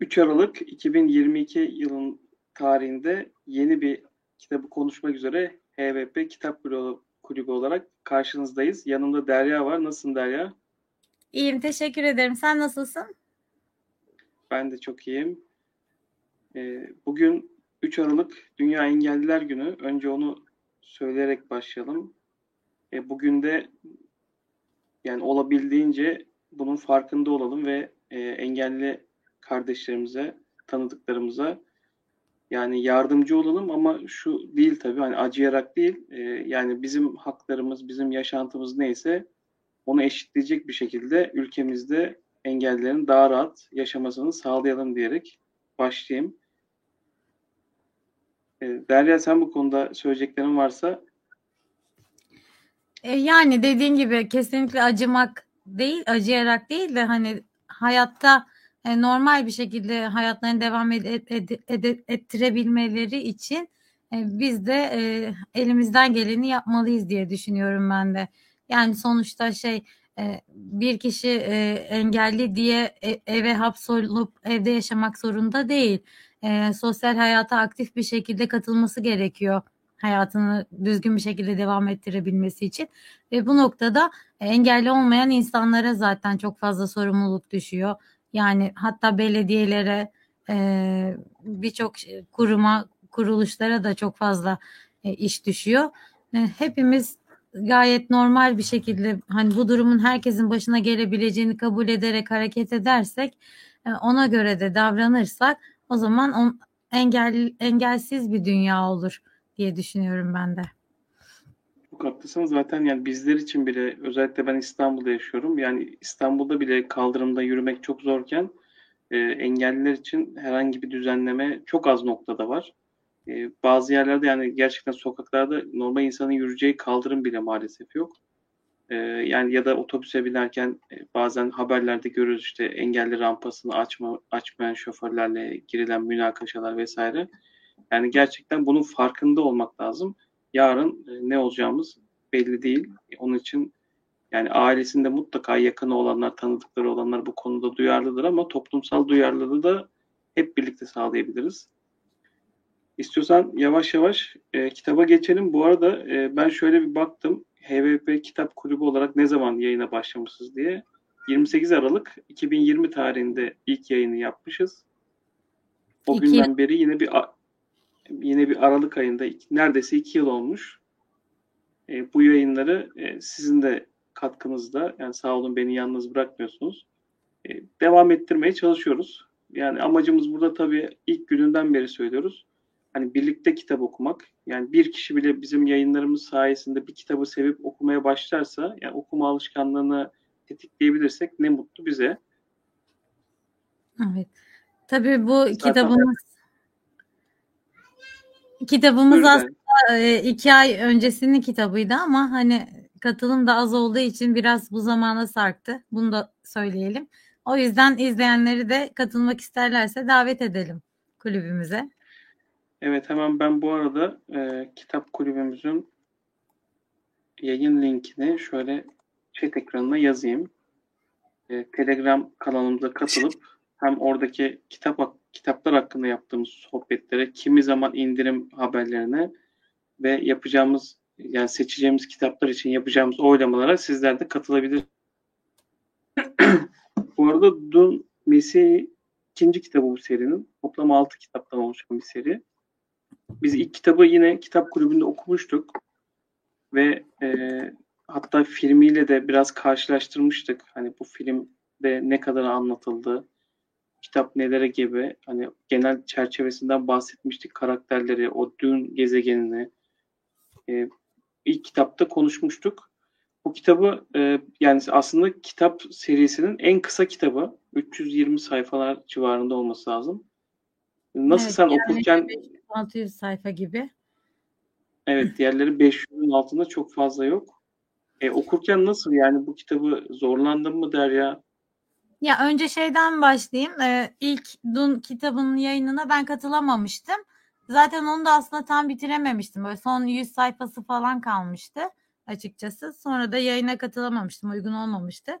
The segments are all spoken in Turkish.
3 Aralık 2022 yılın tarihinde yeni bir kitabı konuşmak üzere HVP Kitap Kulübü olarak karşınızdayız. Yanımda Derya var. Nasılsın Derya? İyiyim, teşekkür ederim. Sen nasılsın? Ben de çok iyiyim. Ee, bugün 3 Aralık Dünya Engelliler Günü. Önce onu söyleyerek başlayalım. E, bugün de yani olabildiğince bunun farkında olalım ve e, engelli kardeşlerimize, tanıdıklarımıza yani yardımcı olalım ama şu değil tabii hani acıyarak değil e, yani bizim haklarımız, bizim yaşantımız neyse onu eşitleyecek bir şekilde ülkemizde engellilerin daha rahat yaşamasını sağlayalım diyerek başlayayım. E, Derya sen bu konuda söyleyeceklerin varsa e, yani dediğin gibi kesinlikle acımak değil, acıyarak değil de hani hayatta e, normal bir şekilde hayatlarını devam ed, ed, ed, ettirebilmeleri için e, biz de e, elimizden geleni yapmalıyız diye düşünüyorum ben de. Yani sonuçta şey e, bir kişi e, engelli diye e, eve hapsolup evde yaşamak zorunda değil. E, sosyal hayata aktif bir şekilde katılması gerekiyor hayatını düzgün bir şekilde devam ettirebilmesi için ve bu noktada engelli olmayan insanlara zaten çok fazla sorumluluk düşüyor. Yani hatta belediyelere e, birçok kuruma kuruluşlara da çok fazla e, iş düşüyor. E, hepimiz gayet normal bir şekilde hani bu durumun herkesin başına gelebileceğini kabul ederek hareket edersek e, ona göre de davranırsak o zaman on, engel engelsiz bir dünya olur diye düşünüyorum ben de. Çok haklısın. Zaten yani bizler için bile özellikle ben İstanbul'da yaşıyorum. Yani İstanbul'da bile kaldırımda yürümek çok zorken e, engelliler için herhangi bir düzenleme çok az noktada var. E, bazı yerlerde yani gerçekten sokaklarda normal insanın yürüyeceği kaldırım bile maalesef yok. E, yani ya da otobüse binerken e, bazen haberlerde görürüz işte engelli rampasını açma açmayan şoförlerle girilen münakaşalar vesaire. Yani gerçekten bunun farkında olmak lazım yarın e, ne olacağımız belli değil. Onun için yani ailesinde mutlaka yakını olanlar, tanıdıkları olanlar bu konuda duyarlıdır ama toplumsal duyarlılığı da hep birlikte sağlayabiliriz. İstiyorsan yavaş yavaş e, kitaba geçelim. Bu arada e, ben şöyle bir baktım. HVP Kitap Kulübü olarak ne zaman yayına başlamışız diye. 28 Aralık 2020 tarihinde ilk yayını yapmışız. O İki. günden beri yine bir yine bir Aralık ayında neredeyse iki yıl olmuş. E, bu yayınları e, sizin de katkınızda yani sağ olun beni yalnız bırakmıyorsunuz. E, devam ettirmeye çalışıyoruz. Yani amacımız burada tabii ilk gününden beri söylüyoruz. Hani birlikte kitap okumak. Yani bir kişi bile bizim yayınlarımız sayesinde bir kitabı sevip okumaya başlarsa yani okuma alışkanlığını tetikleyebilirsek ne mutlu bize. Evet. Tabii bu Zaten kitabımız Kitabımız Öyle. aslında e, iki ay öncesinin kitabıydı ama hani katılım da az olduğu için biraz bu zamana sarktı. Bunu da söyleyelim. O yüzden izleyenleri de katılmak isterlerse davet edelim kulübümüze. Evet hemen ben bu arada e, kitap kulübümüzün yayın linkini şöyle chat ekranına yazayım. E, Telegram kanalımıza katılıp hem oradaki kitap kitaplar hakkında yaptığımız sohbetlere, kimi zaman indirim haberlerine ve yapacağımız yani seçeceğimiz kitaplar için yapacağımız oylamalara sizler de katılabilir. bu arada Dun Mesih ikinci kitabı bu serinin. Toplam altı kitaptan oluşan bir seri. Biz ilk kitabı yine kitap kulübünde okumuştuk. Ve e, hatta filmiyle de biraz karşılaştırmıştık. Hani bu filmde ne kadar anlatıldı, kitap nelere gibi hani genel çerçevesinden bahsetmiştik karakterleri, o dün gezegenini e, ilk kitapta konuşmuştuk. Bu kitabı e, yani aslında kitap serisinin en kısa kitabı 320 sayfalar civarında olması lazım. Nasıl evet, sen okurken 600 sayfa gibi. Evet, diğerleri 500'ün altında çok fazla yok. E, okurken nasıl yani bu kitabı zorlandın mı der ya? Önce şeyden başlayayım. Ee, ilk Dun kitabının yayınına ben katılamamıştım. Zaten onu da aslında tam bitirememiştim. Böyle son 100 sayfası falan kalmıştı açıkçası. Sonra da yayına katılamamıştım. Uygun olmamıştı.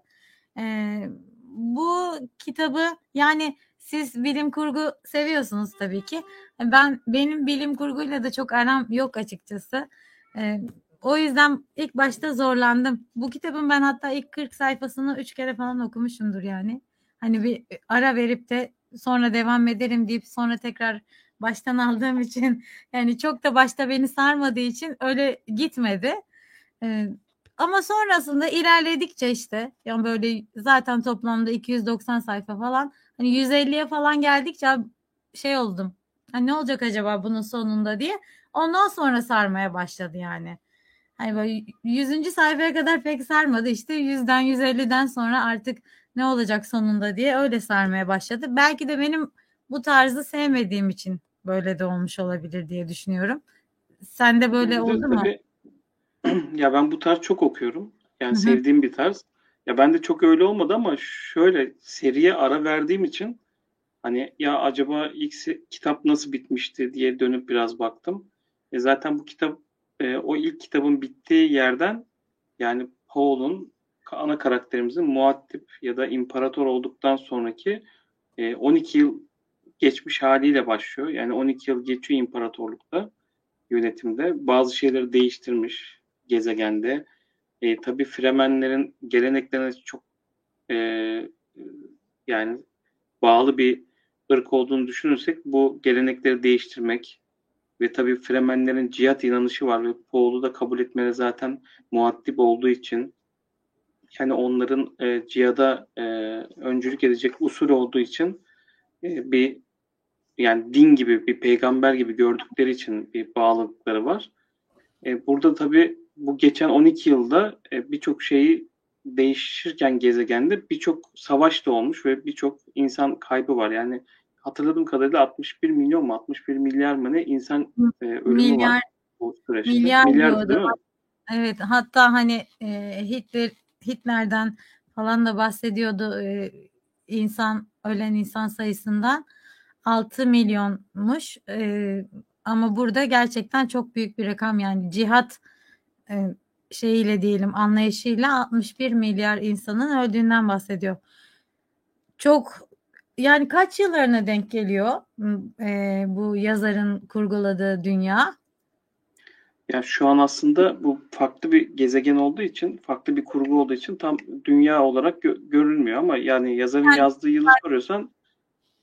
Ee, bu kitabı yani siz bilim kurgu seviyorsunuz tabii ki. Ben benim bilim kurguyla da çok aram yok açıkçası. Ee, o yüzden ilk başta zorlandım. Bu kitabın ben hatta ilk 40 sayfasını 3 kere falan okumuşumdur yani. Hani bir ara verip de sonra devam ederim deyip sonra tekrar baştan aldığım için yani çok da başta beni sarmadığı için öyle gitmedi. Ee, ama sonrasında ilerledikçe işte yani böyle zaten toplamda 290 sayfa falan hani 150'ye falan geldikçe şey oldum. Hani ne olacak acaba bunun sonunda diye. Ondan sonra sarmaya başladı yani. Hani böyle 100. sayfaya kadar pek sarmadı. İşte 100'den 150'den sonra artık ne olacak sonunda diye öyle sarmaya başladı. Belki de benim bu tarzı sevmediğim için böyle de olmuş olabilir diye düşünüyorum. Sen de böyle oldu tabii, mu? ya ben bu tarz çok okuyorum. Yani Hı-hı. sevdiğim bir tarz. Ya ben de çok öyle olmadı ama şöyle seriye ara verdiğim için hani ya acaba ilk kitap nasıl bitmişti diye dönüp biraz baktım. E zaten bu kitap e, o ilk kitabın bittiği yerden yani Paul'un ana karakterimizin muattip ya da imparator olduktan sonraki e, 12 yıl geçmiş haliyle başlıyor. Yani 12 yıl geçiyor imparatorlukta yönetimde. Bazı şeyleri değiştirmiş gezegende. E, tabii Fremenlerin geleneklerine çok e, yani bağlı bir ırk olduğunu düşünürsek bu gelenekleri değiştirmek ve tabii Fremenlerin cihat inanışı var ve Paul'u da kabul etmene zaten muaddip olduğu için yani onların e, cihada e, öncülük edecek usul olduğu için e, bir yani din gibi bir peygamber gibi gördükleri için bir bağlılıkları var. E, burada tabii bu geçen 12 yılda e, birçok şeyi değişirken gezegende birçok savaş da olmuş ve birçok insan kaybı var. Yani hatırladığım kadarıyla 61 milyon mu 61 milyar mı ne insan e, ölümü milyar, var bu süreçte. Milyar, milyar değil mi? Evet hatta hani e, Hitler Hitler'den falan da bahsediyordu e, insan ölen insan sayısından 6 milyonmuş e, ama burada gerçekten çok büyük bir rakam yani cihat e, şeyiyle diyelim anlayışıyla 61 milyar insanın öldüğünden bahsediyor. Çok yani kaç yıllarına denk geliyor e, bu yazarın kurguladığı dünya? Ya şu an aslında bu farklı bir gezegen olduğu için, farklı bir kurgu olduğu için tam dünya olarak gö- görülmüyor ama yani yazarın yani, yazdığı yılı soruyorsan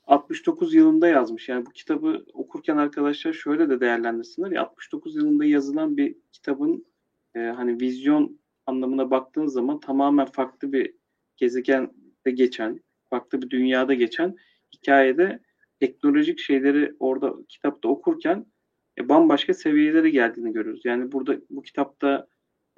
69 yılında yazmış. Yani bu kitabı okurken arkadaşlar şöyle de değerlendirsinler. Ya 69 yılında yazılan bir kitabın e, hani vizyon anlamına baktığın zaman tamamen farklı bir gezegende geçen, farklı bir dünyada geçen hikayede teknolojik şeyleri orada kitapta okurken e, bambaşka seviyelere geldiğini görüyoruz. Yani burada bu kitapta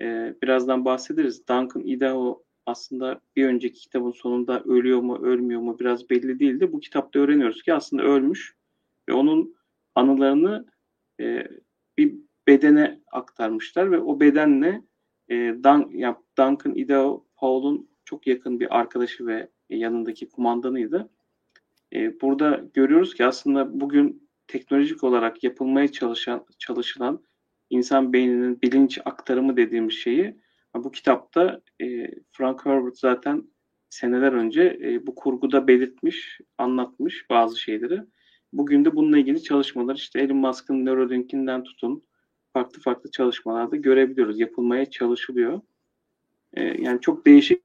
e, birazdan bahsederiz. Duncan Idaho aslında bir önceki kitabın sonunda ölüyor mu ölmüyor mu biraz belli değildi. Bu kitapta öğreniyoruz ki aslında ölmüş ve onun anılarını e, bir bedene aktarmışlar ve o bedenle e, Dan, ya Duncan Idaho Paul'un çok yakın bir arkadaşı ve yanındaki kumandanıydı. E, burada görüyoruz ki aslında bugün teknolojik olarak yapılmaya çalışan çalışılan insan beyninin bilinç aktarımı dediğimiz şeyi bu kitapta e, Frank Herbert zaten seneler önce e, bu kurguda belirtmiş, anlatmış bazı şeyleri. Bugün de bununla ilgili çalışmalar işte Elon Musk'ın Neuralink'inden tutun farklı farklı çalışmalarda görebiliyoruz. Yapılmaya çalışılıyor. E, yani çok değişik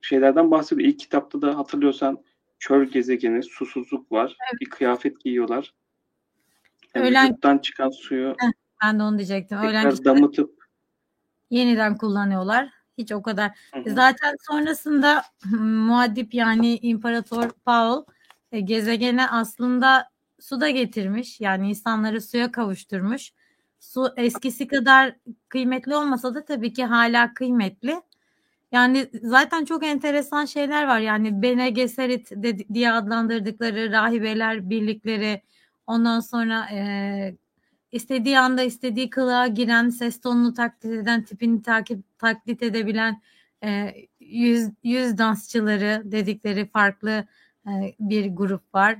şeylerden bahsediyor. İlk kitapta da hatırlıyorsan çöl gezegeni, susuzluk var. Evet. Bir kıyafet giyiyorlar. Yani Öğlen... çıkan suyu Heh, ben de onu diyecektim. Öğlen damıtıp yeniden kullanıyorlar. Hiç o kadar. Hı hı. Zaten sonrasında muaddip yani İmparator Paul e, gezegene aslında su da getirmiş. Yani insanları suya kavuşturmuş. Su eskisi kadar kıymetli olmasa da tabii ki hala kıymetli. Yani zaten çok enteresan şeyler var. Yani Bene Gesserit diye adlandırdıkları rahibeler birlikleri ondan sonra e, istediği anda istediği kılığa giren, ses tonunu taklit eden, tipini takip taklit edebilen e, yüz, yüz dansçıları dedikleri farklı e, bir grup var.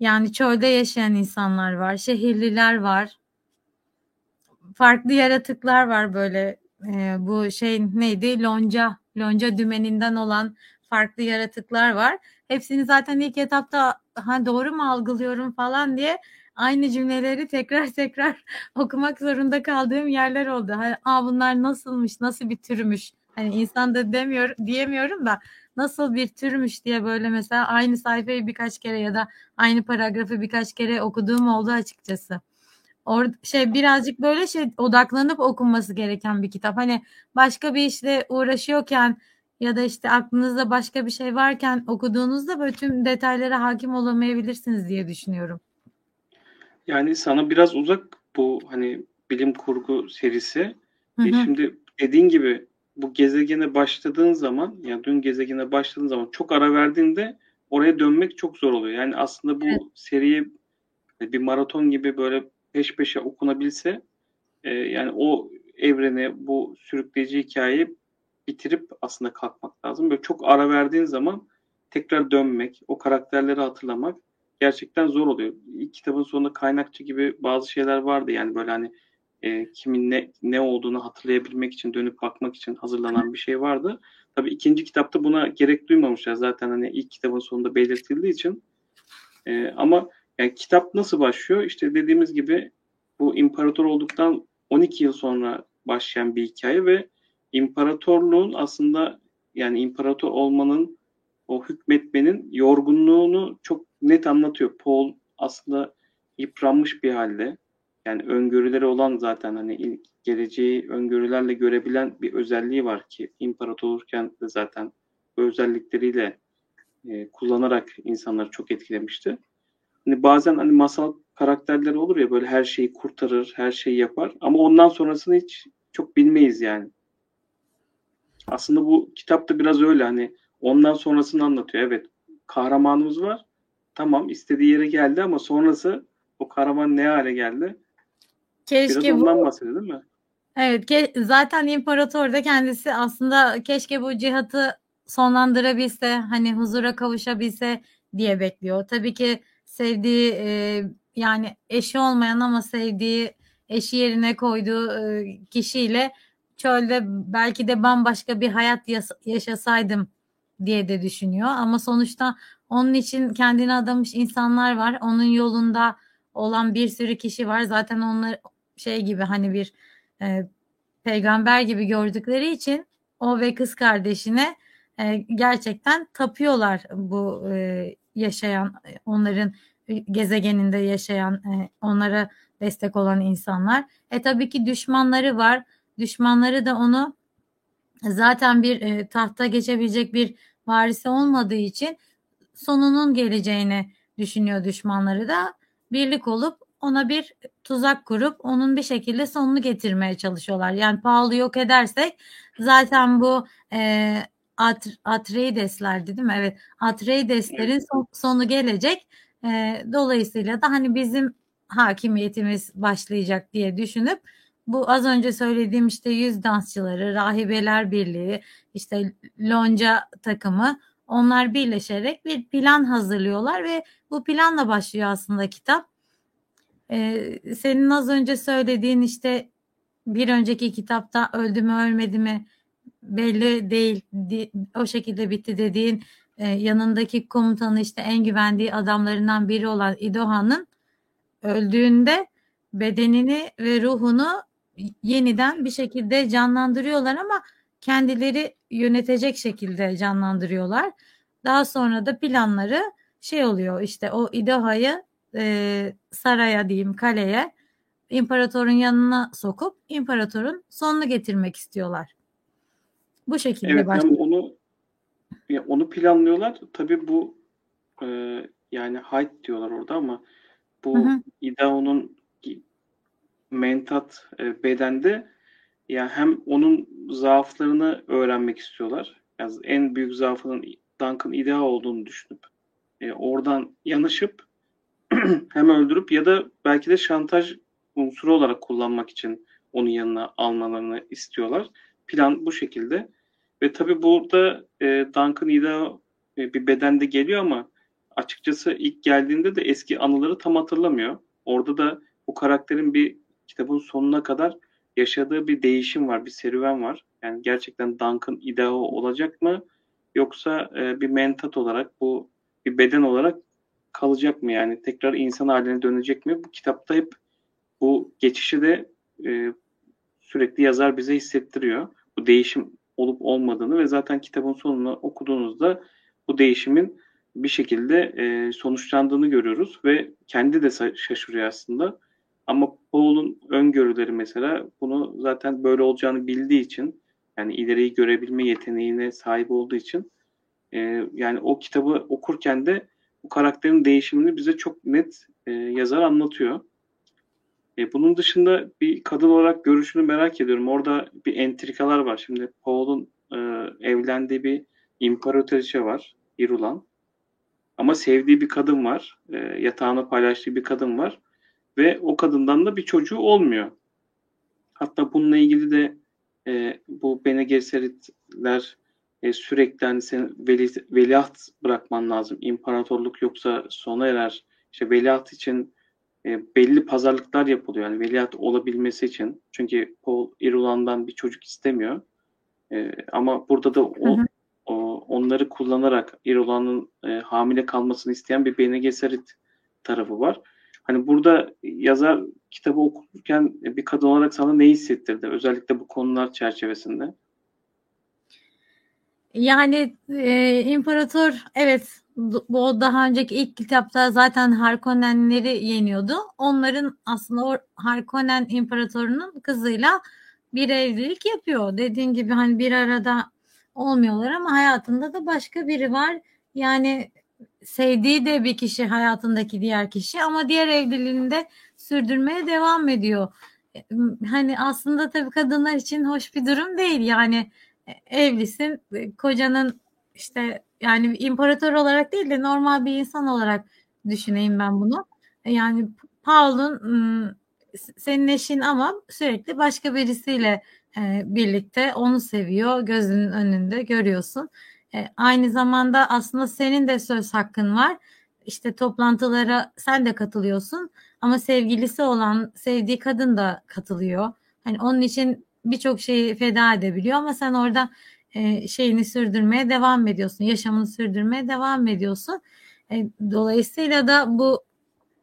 Yani çölde yaşayan insanlar var, şehirliler var. Farklı yaratıklar var böyle. E, bu şey neydi? Lonca, lonca dümeninden olan farklı yaratıklar var. Hepsini zaten ilk etapta ha doğru mu algılıyorum falan diye aynı cümleleri tekrar tekrar okumak zorunda kaldığım yerler oldu. Hani, Aa bunlar nasılmış, nasıl bir türmüş. Hani insan da demiyor diyemiyorum da nasıl bir türmüş diye böyle mesela aynı sayfayı birkaç kere ya da aynı paragrafı birkaç kere okuduğum oldu açıkçası. Or şey birazcık böyle şey odaklanıp okunması gereken bir kitap. Hani başka bir işle uğraşıyorken ya da işte aklınızda başka bir şey varken okuduğunuzda böyle tüm detaylara hakim olamayabilirsiniz diye düşünüyorum. Yani sana biraz uzak bu hani bilim kurgu serisi. Hı E hı. şimdi dediğin gibi bu gezegene başladığın zaman yani dün gezegene başladığın zaman çok ara verdiğinde oraya dönmek çok zor oluyor. Yani aslında bu Evet. seriyi bir maraton gibi böyle peş peşe okunabilse e, yani o evreni bu sürükleyici hikayeyi bitirip aslında kalkmak lazım. Böyle çok ara verdiğin zaman tekrar dönmek, o karakterleri hatırlamak gerçekten zor oluyor. İlk kitabın sonunda kaynakçı gibi bazı şeyler vardı yani böyle hani e, kimin ne ne olduğunu hatırlayabilmek için dönüp bakmak için hazırlanan bir şey vardı. Tabii ikinci kitapta buna gerek duymamışlar zaten hani ilk kitabın sonunda belirtildiği için. E, ama yani kitap nasıl başlıyor? İşte dediğimiz gibi bu imparator olduktan 12 yıl sonra başlayan bir hikaye ve imparatorluğun aslında yani imparator olmanın o hükmetmenin yorgunluğunu çok net anlatıyor. Paul aslında yıpranmış bir halde. Yani öngörüleri olan zaten hani geleceği öngörülerle görebilen bir özelliği var ki imparator olurken de zaten bu özellikleriyle e, kullanarak insanları çok etkilemişti. Hani bazen hani masal karakterleri olur ya böyle her şeyi kurtarır, her şeyi yapar ama ondan sonrasını hiç çok bilmeyiz yani. Aslında bu kitap da biraz öyle hani ondan sonrasını anlatıyor. Evet kahramanımız var. Tamam istediği yere geldi ama sonrası o kahraman ne hale geldi? Keşke Biraz ondan bu bahsediyor değil mi? Evet ke zaten imparator da kendisi aslında keşke bu cihatı sonlandırabilse hani huzura kavuşabilse diye bekliyor. Tabii ki sevdiği e, yani eşi olmayan ama sevdiği eşi yerine koyduğu e, kişiyle çölde belki de bambaşka bir hayat yaşasaydım diye de düşünüyor. Ama sonuçta onun için kendini adamış insanlar var. Onun yolunda olan bir sürü kişi var. Zaten onlar şey gibi hani bir e, peygamber gibi gördükleri için o ve kız kardeşine e, gerçekten tapıyorlar bu e, yaşayan onların gezegeninde yaşayan e, onlara destek olan insanlar. E tabii ki düşmanları var. Düşmanları da onu zaten bir e, tahta geçebilecek bir varisi olmadığı için sonunun geleceğini düşünüyor düşmanları da birlik olup ona bir tuzak kurup onun bir şekilde sonunu getirmeye çalışıyorlar. Yani pahalı yok edersek zaten bu e, At, Atreides'lerdi değil mi? Evet. Atreides'lerin son, sonu gelecek. E, dolayısıyla da hani bizim hakimiyetimiz başlayacak diye düşünüp bu az önce söylediğim işte yüz dansçıları, rahibeler birliği, işte lonca takımı onlar birleşerek bir plan hazırlıyorlar ve bu planla başlıyor aslında kitap. Ee, senin az önce söylediğin işte bir önceki kitapta öldü mü ölmedi mi belli değil o şekilde bitti dediğin e, yanındaki komutanı işte en güvendiği adamlarından biri olan İdohan'ın öldüğünde bedenini ve ruhunu yeniden bir şekilde canlandırıyorlar ama kendileri yönetecek şekilde canlandırıyorlar. Daha sonra da planları şey oluyor işte o İdoha'yı e, saraya diyeyim kaleye imparatorun yanına sokup imparatorun sonunu getirmek istiyorlar. Bu şekilde Evet başlıyor. hem onu ya onu planlıyorlar. Tabii bu e, yani Hyde diyorlar orada ama bu Hı hı. İdao'nun mentat e, bedende yani hem onun zaaflarını öğrenmek istiyorlar. Yani en büyük zaafının Duncan İdao olduğunu düşünüp e, oradan yanışıp hem öldürüp ya da belki de şantaj unsuru olarak kullanmak için onun yanına almalarını istiyorlar. Plan bu şekilde. Ve tabii burada e, Duncan İdao e, bir bedende geliyor ama açıkçası ilk geldiğinde de eski anıları tam hatırlamıyor. Orada da bu karakterin bir kitabın sonuna kadar yaşadığı bir değişim var, bir serüven var. Yani gerçekten Duncan Idaho olacak mı? Yoksa e, bir mentat olarak bu bir beden olarak kalacak mı yani tekrar insan haline dönecek mi? Bu kitapta hep bu geçişi de e, sürekli yazar bize hissettiriyor. Bu değişim olup olmadığını ve zaten kitabın sonunu okuduğunuzda bu değişimin bir şekilde e, sonuçlandığını görüyoruz ve kendi de şaşırıyor aslında. Ama Paul'un öngörüleri mesela bunu zaten böyle olacağını bildiği için yani ileriyi görebilme yeteneğine sahip olduğu için e, yani o kitabı okurken de bu karakterin değişimini bize çok net e, yazar anlatıyor. E, bunun dışında bir kadın olarak görüşünü merak ediyorum. Orada bir entrikalar var. Şimdi Paul'un e, evlendiği bir imparatoriçe var. İrulan. Ama sevdiği bir kadın var. E, yatağını paylaştığı bir kadın var. Ve o kadından da bir çocuğu olmuyor. Hatta bununla ilgili de e, bu Bene Gesseritler e, sürekli hani senin veli, veliaht bırakman lazım. İmparatorluk yoksa sona erer. İşte veliaht için e, belli pazarlıklar yapılıyor. Yani veliaht olabilmesi için. Çünkü Paul İrulan'dan bir çocuk istemiyor. E, ama burada da o, hı hı. o onları kullanarak İrulan'ın e, hamile kalmasını isteyen bir Bene Gesserit tarafı var. Hani burada yazar kitabı okurken bir kadın olarak sana ne hissettirdi? Özellikle bu konular çerçevesinde. Yani e, imparator evet bu daha önceki ilk kitapta zaten Harkonnenleri yeniyordu. Onların aslında o Harkonnen imparatorunun kızıyla bir evlilik yapıyor. Dediğin gibi hani bir arada olmuyorlar ama hayatında da başka biri var. Yani sevdiği de bir kişi hayatındaki diğer kişi ama diğer evliliğinde sürdürmeye devam ediyor. Hani aslında tabii kadınlar için hoş bir durum değil. Yani evlisin kocanın işte yani imparator olarak değil de normal bir insan olarak düşüneyim ben bunu. Yani Paul'un senin eşin ama sürekli başka birisiyle birlikte onu seviyor gözünün önünde görüyorsun. Aynı zamanda aslında senin de söz hakkın var. İşte toplantılara sen de katılıyorsun ama sevgilisi olan sevdiği kadın da katılıyor. Hani onun için birçok şeyi feda edebiliyor ama sen orada e, şeyini sürdürmeye devam ediyorsun. Yaşamını sürdürmeye devam ediyorsun. E, dolayısıyla da bu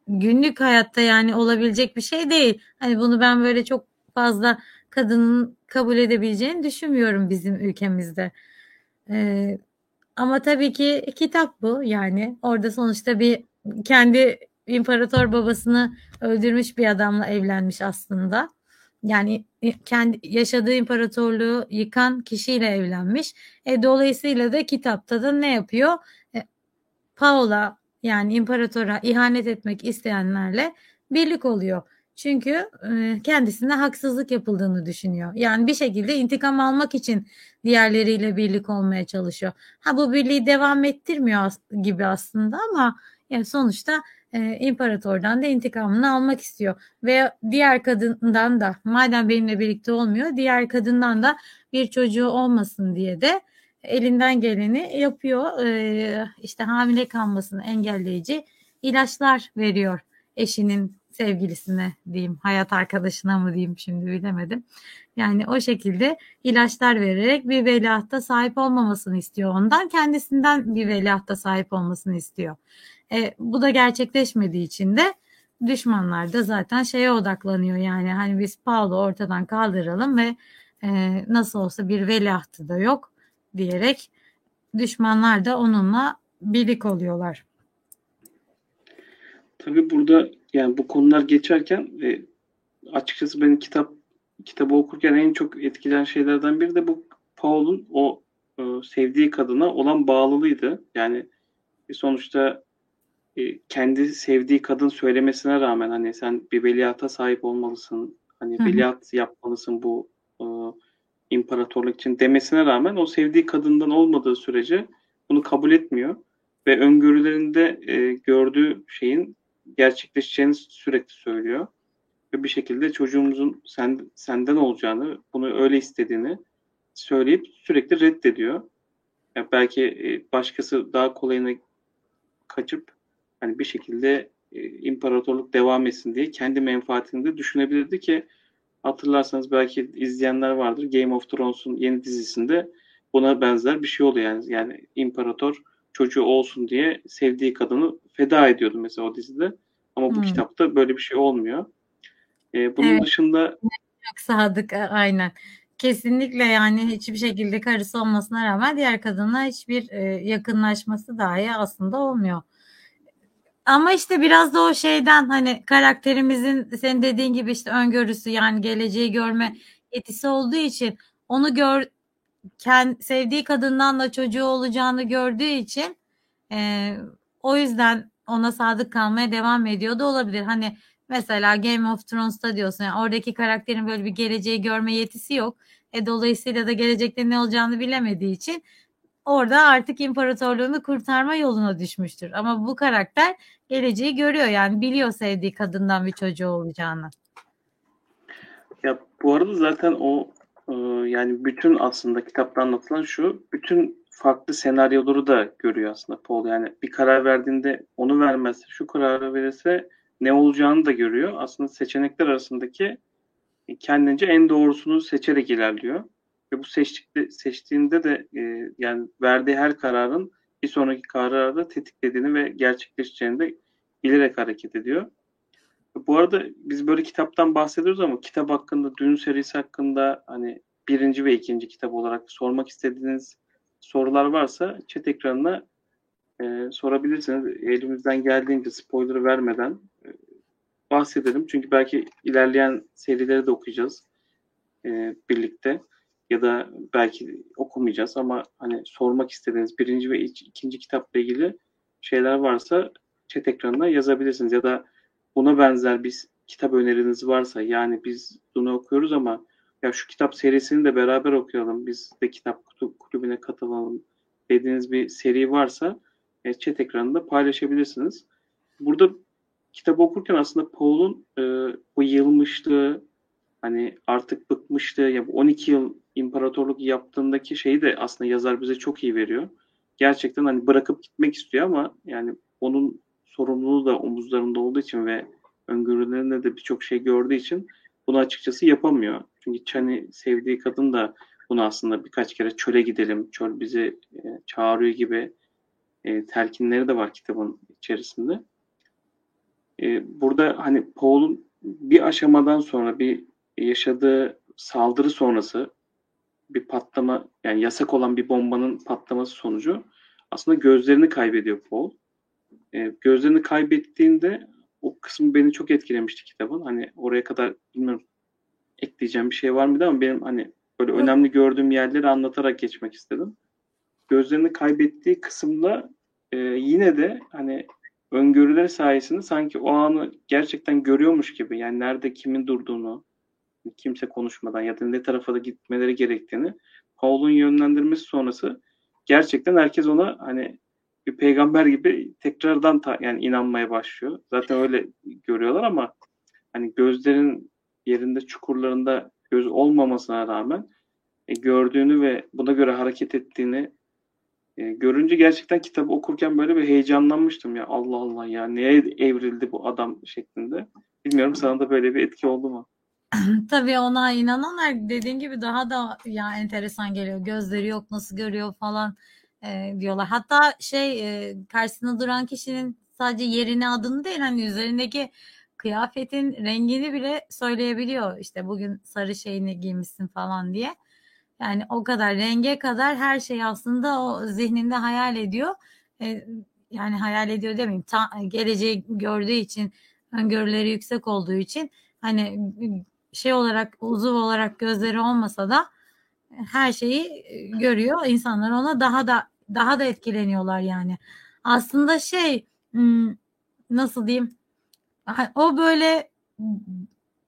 günlük hayatta yani olabilecek bir şey değil. Hani bunu ben böyle çok fazla kadının kabul edebileceğini düşünmüyorum bizim ülkemizde. E, ama tabii ki kitap bu yani orada sonuçta bir kendi imparator babasını öldürmüş bir adamla evlenmiş aslında. Yani kendi yaşadığı imparatorluğu yıkan kişiyle evlenmiş. E, dolayısıyla da kitapta da ne yapıyor? E, Paula yani imparatora ihanet etmek isteyenlerle birlik oluyor. Çünkü e, kendisine haksızlık yapıldığını düşünüyor. Yani bir şekilde intikam almak için diğerleriyle birlik olmaya çalışıyor. Ha bu birliği devam ettirmiyor gibi aslında ama yani sonuçta e, imparatordan da intikamını almak istiyor. Ve diğer kadından da madem benimle birlikte olmuyor diğer kadından da bir çocuğu olmasın diye de elinden geleni yapıyor. E, işte hamile kalmasını engelleyici ilaçlar veriyor eşinin sevgilisine diyeyim hayat arkadaşına mı diyeyim şimdi bilemedim. Yani o şekilde ilaçlar vererek bir veliahta sahip olmamasını istiyor ondan kendisinden bir veliahta sahip olmasını istiyor. E, bu da gerçekleşmediği için de düşmanlar da zaten şeye odaklanıyor yani hani biz Paul'u ortadan kaldıralım ve e, nasıl olsa bir veliahtı da yok diyerek düşmanlar da onunla birlik oluyorlar. Tabii burada yani bu konular geçerken e, açıkçası benim kitap kitabı okurken en çok etkilen şeylerden biri de bu Paul'un o e, sevdiği kadına olan bağlılığıydı. Yani sonuçta e, kendi sevdiği kadın söylemesine rağmen hani sen bir veliahta sahip olmalısın. Hani Hı-hı. veliaht yapmalısın bu e, imparatorluk için demesine rağmen o sevdiği kadından olmadığı sürece bunu kabul etmiyor ve öngörülerinde e, gördüğü şeyin gerçekleşeceğini sürekli söylüyor ve bir şekilde çocuğumuzun sen, senden olacağını, bunu öyle istediğini söyleyip sürekli reddediyor. Yani belki e, başkası daha kolayına kaçıp hani bir şekilde e, imparatorluk devam etsin diye kendi menfaatini de düşünebilirdi ki hatırlarsanız belki izleyenler vardır. Game of Thrones'un yeni dizisinde buna benzer bir şey oluyor yani. Yani imparator çocuğu olsun diye sevdiği kadını feda ediyordu mesela o dizide. Ama bu Hmm. kitapta böyle bir şey olmuyor. Ee, bunun Evet. dışında Çok sadık a- aynen. Kesinlikle yani hiçbir şekilde karısı olmasına rağmen diğer kadınla hiçbir e, yakınlaşması dahi aslında olmuyor. Ama işte biraz da o şeyden hani karakterimizin senin dediğin gibi işte öngörüsü yani geleceği görme yetisi olduğu için onu gör kend, sevdiği kadından da çocuğu olacağını gördüğü için e, o yüzden ona sadık kalmaya devam ediyor da olabilir. Hani mesela Game of Thrones'ta diyorsun yani oradaki karakterin böyle bir geleceği görme yetisi yok. E, dolayısıyla da gelecekte ne olacağını bilemediği için orada artık imparatorluğunu kurtarma yoluna düşmüştür. Ama bu karakter geleceği görüyor yani biliyor sevdiği kadından bir çocuğu olacağını. ya bu arada zaten o e, yani bütün aslında kitapta anlatılan şu bütün farklı senaryoları da görüyor aslında Paul. Yani bir karar verdiğinde onu vermezse şu kararı verirse ne olacağını da görüyor. Aslında seçenekler arasındaki kendince en doğrusunu seçerek ilerliyor. Ve bu seçtikte, seçtiğinde de e, yani verdiği her kararın bir sonraki kararı da tetiklediğini ve gerçekleşeceğini de bilerek hareket ediyor. Bu arada biz böyle kitaptan bahsediyoruz ama kitap hakkında, Dün serisi hakkında hani birinci ve ikinci kitap olarak sormak istediğiniz sorular varsa chat ekranına e, sorabilirsiniz. Elimizden geldiğince spoiler vermeden e, bahsedelim. Çünkü belki ilerleyen serileri de okuyacağız e, birlikte ya da belki okumayacağız ama hani sormak istediğiniz birinci ve ikinci kitapla ilgili şeyler varsa chat ekranına yazabilirsiniz ya da buna benzer bir kitap öneriniz varsa yani biz bunu okuyoruz ama ya şu kitap serisini de beraber okuyalım biz de kitap kulübüne katılalım dediğiniz bir seri varsa e, chat ekranında paylaşabilirsiniz. Burada kitabı okurken aslında Paul'un e, bu yılmışlığı hani artık bıkmıştı ya 12 yıl imparatorluk yaptığındaki şeyi de aslında yazar bize çok iyi veriyor. Gerçekten hani bırakıp gitmek istiyor ama yani onun sorumluluğu da omuzlarında olduğu için ve öngörülerinde de birçok şey gördüğü için bunu açıkçası yapamıyor. Çünkü Chani sevdiği kadın da bunu aslında birkaç kere çöle gidelim, çöl bizi e, çağırıyor gibi e, telkinleri de var kitabın içerisinde. E, burada hani Paul'un bir aşamadan sonra bir yaşadığı saldırı sonrası bir patlama yani yasak olan bir bombanın patlaması sonucu aslında gözlerini kaybediyor Paul. E, gözlerini kaybettiğinde o kısmı beni çok etkilemişti kitabın. Hani oraya kadar bilmiyorum ekleyeceğim bir şey var mıydı ama benim hani böyle önemli gördüğüm yerleri anlatarak geçmek istedim. Gözlerini kaybettiği kısımda e, yine de hani öngörüleri sayesinde sanki o anı gerçekten görüyormuş gibi yani nerede kimin durduğunu kimse konuşmadan ya da ne tarafa da gitmeleri gerektiğini Paul'un yönlendirmesi sonrası gerçekten herkes ona hani bir peygamber gibi tekrardan ta, yani inanmaya başlıyor. Zaten öyle görüyorlar ama hani gözlerin yerinde çukurlarında göz olmamasına rağmen e, gördüğünü ve buna göre hareket ettiğini e, görünce gerçekten kitabı okurken böyle bir heyecanlanmıştım ya Allah Allah ya neye evrildi bu adam şeklinde. Bilmiyorum sana da böyle bir etki oldu mu? Tabii ona inananlar dediğin gibi daha da ya enteresan geliyor. Gözleri yok nasıl görüyor falan e, diyorlar. Hatta şey e, karşısında duran kişinin sadece yerini adını değil hani üzerindeki kıyafetin rengini bile söyleyebiliyor. İşte bugün sarı şeyini giymişsin falan diye. Yani o kadar renge kadar her şey aslında o zihninde hayal ediyor. E, yani hayal ediyor demeyeyim. Ta, geleceği gördüğü için öngörüleri yüksek olduğu için hani şey olarak uzuv olarak gözleri olmasa da her şeyi görüyor. İnsanlar ona daha da daha da etkileniyorlar yani. Aslında şey nasıl diyeyim? O böyle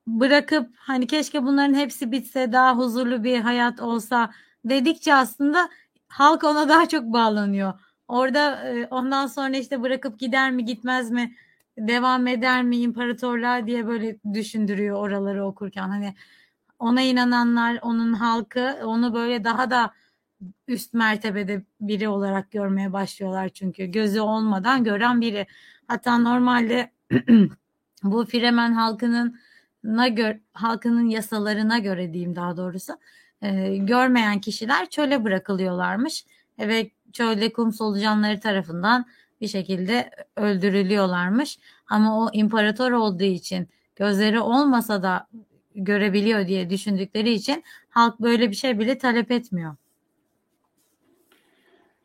bırakıp hani keşke bunların hepsi bitse daha huzurlu bir hayat olsa dedikçe aslında halk ona daha çok bağlanıyor. Orada ondan sonra işte bırakıp gider mi gitmez mi devam eder mi imparatorluğa diye böyle düşündürüyor oraları okurken. Hani ona inananlar, onun halkı onu böyle daha da üst mertebede biri olarak görmeye başlıyorlar çünkü gözü olmadan gören biri. Hatta normalde bu Fremen halkının na gör, halkının yasalarına göre diyeyim daha doğrusu e, görmeyen kişiler çöle bırakılıyorlarmış ve çölde kum solucanları tarafından bir şekilde öldürülüyorlarmış. Ama o imparator olduğu için gözleri olmasa da görebiliyor diye düşündükleri için halk böyle bir şey bile talep etmiyor.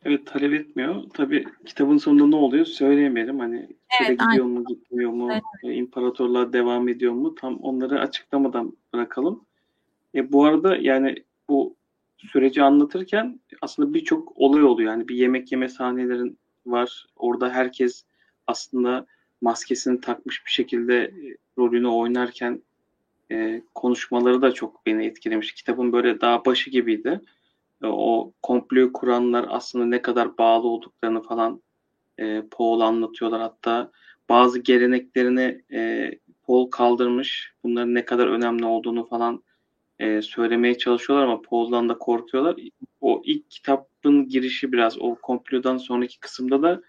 Evet talep etmiyor. Tabii kitabın sonunda ne oluyor söyleyemeyelim. Hani evet, gidiyor mu gitmiyor mu, evet. E, imparatorluğa devam ediyor mu tam onları açıklamadan bırakalım. E, bu arada yani bu süreci anlatırken aslında birçok olay oluyor. Yani bir yemek yeme sahnelerin var. Orada herkes aslında maskesini takmış bir şekilde e, rolünü oynarken e, konuşmaları da çok beni etkilemiş. Kitabın böyle daha başı gibiydi. E, o komployu kuranlar aslında ne kadar bağlı olduklarını falan e, Paul anlatıyorlar. Hatta bazı geleneklerini e, Paul kaldırmış. Bunların ne kadar önemli olduğunu falan e, söylemeye çalışıyorlar ama Paul'dan da korkuyorlar. O ilk kitabın girişi biraz o komplodan sonraki kısımda da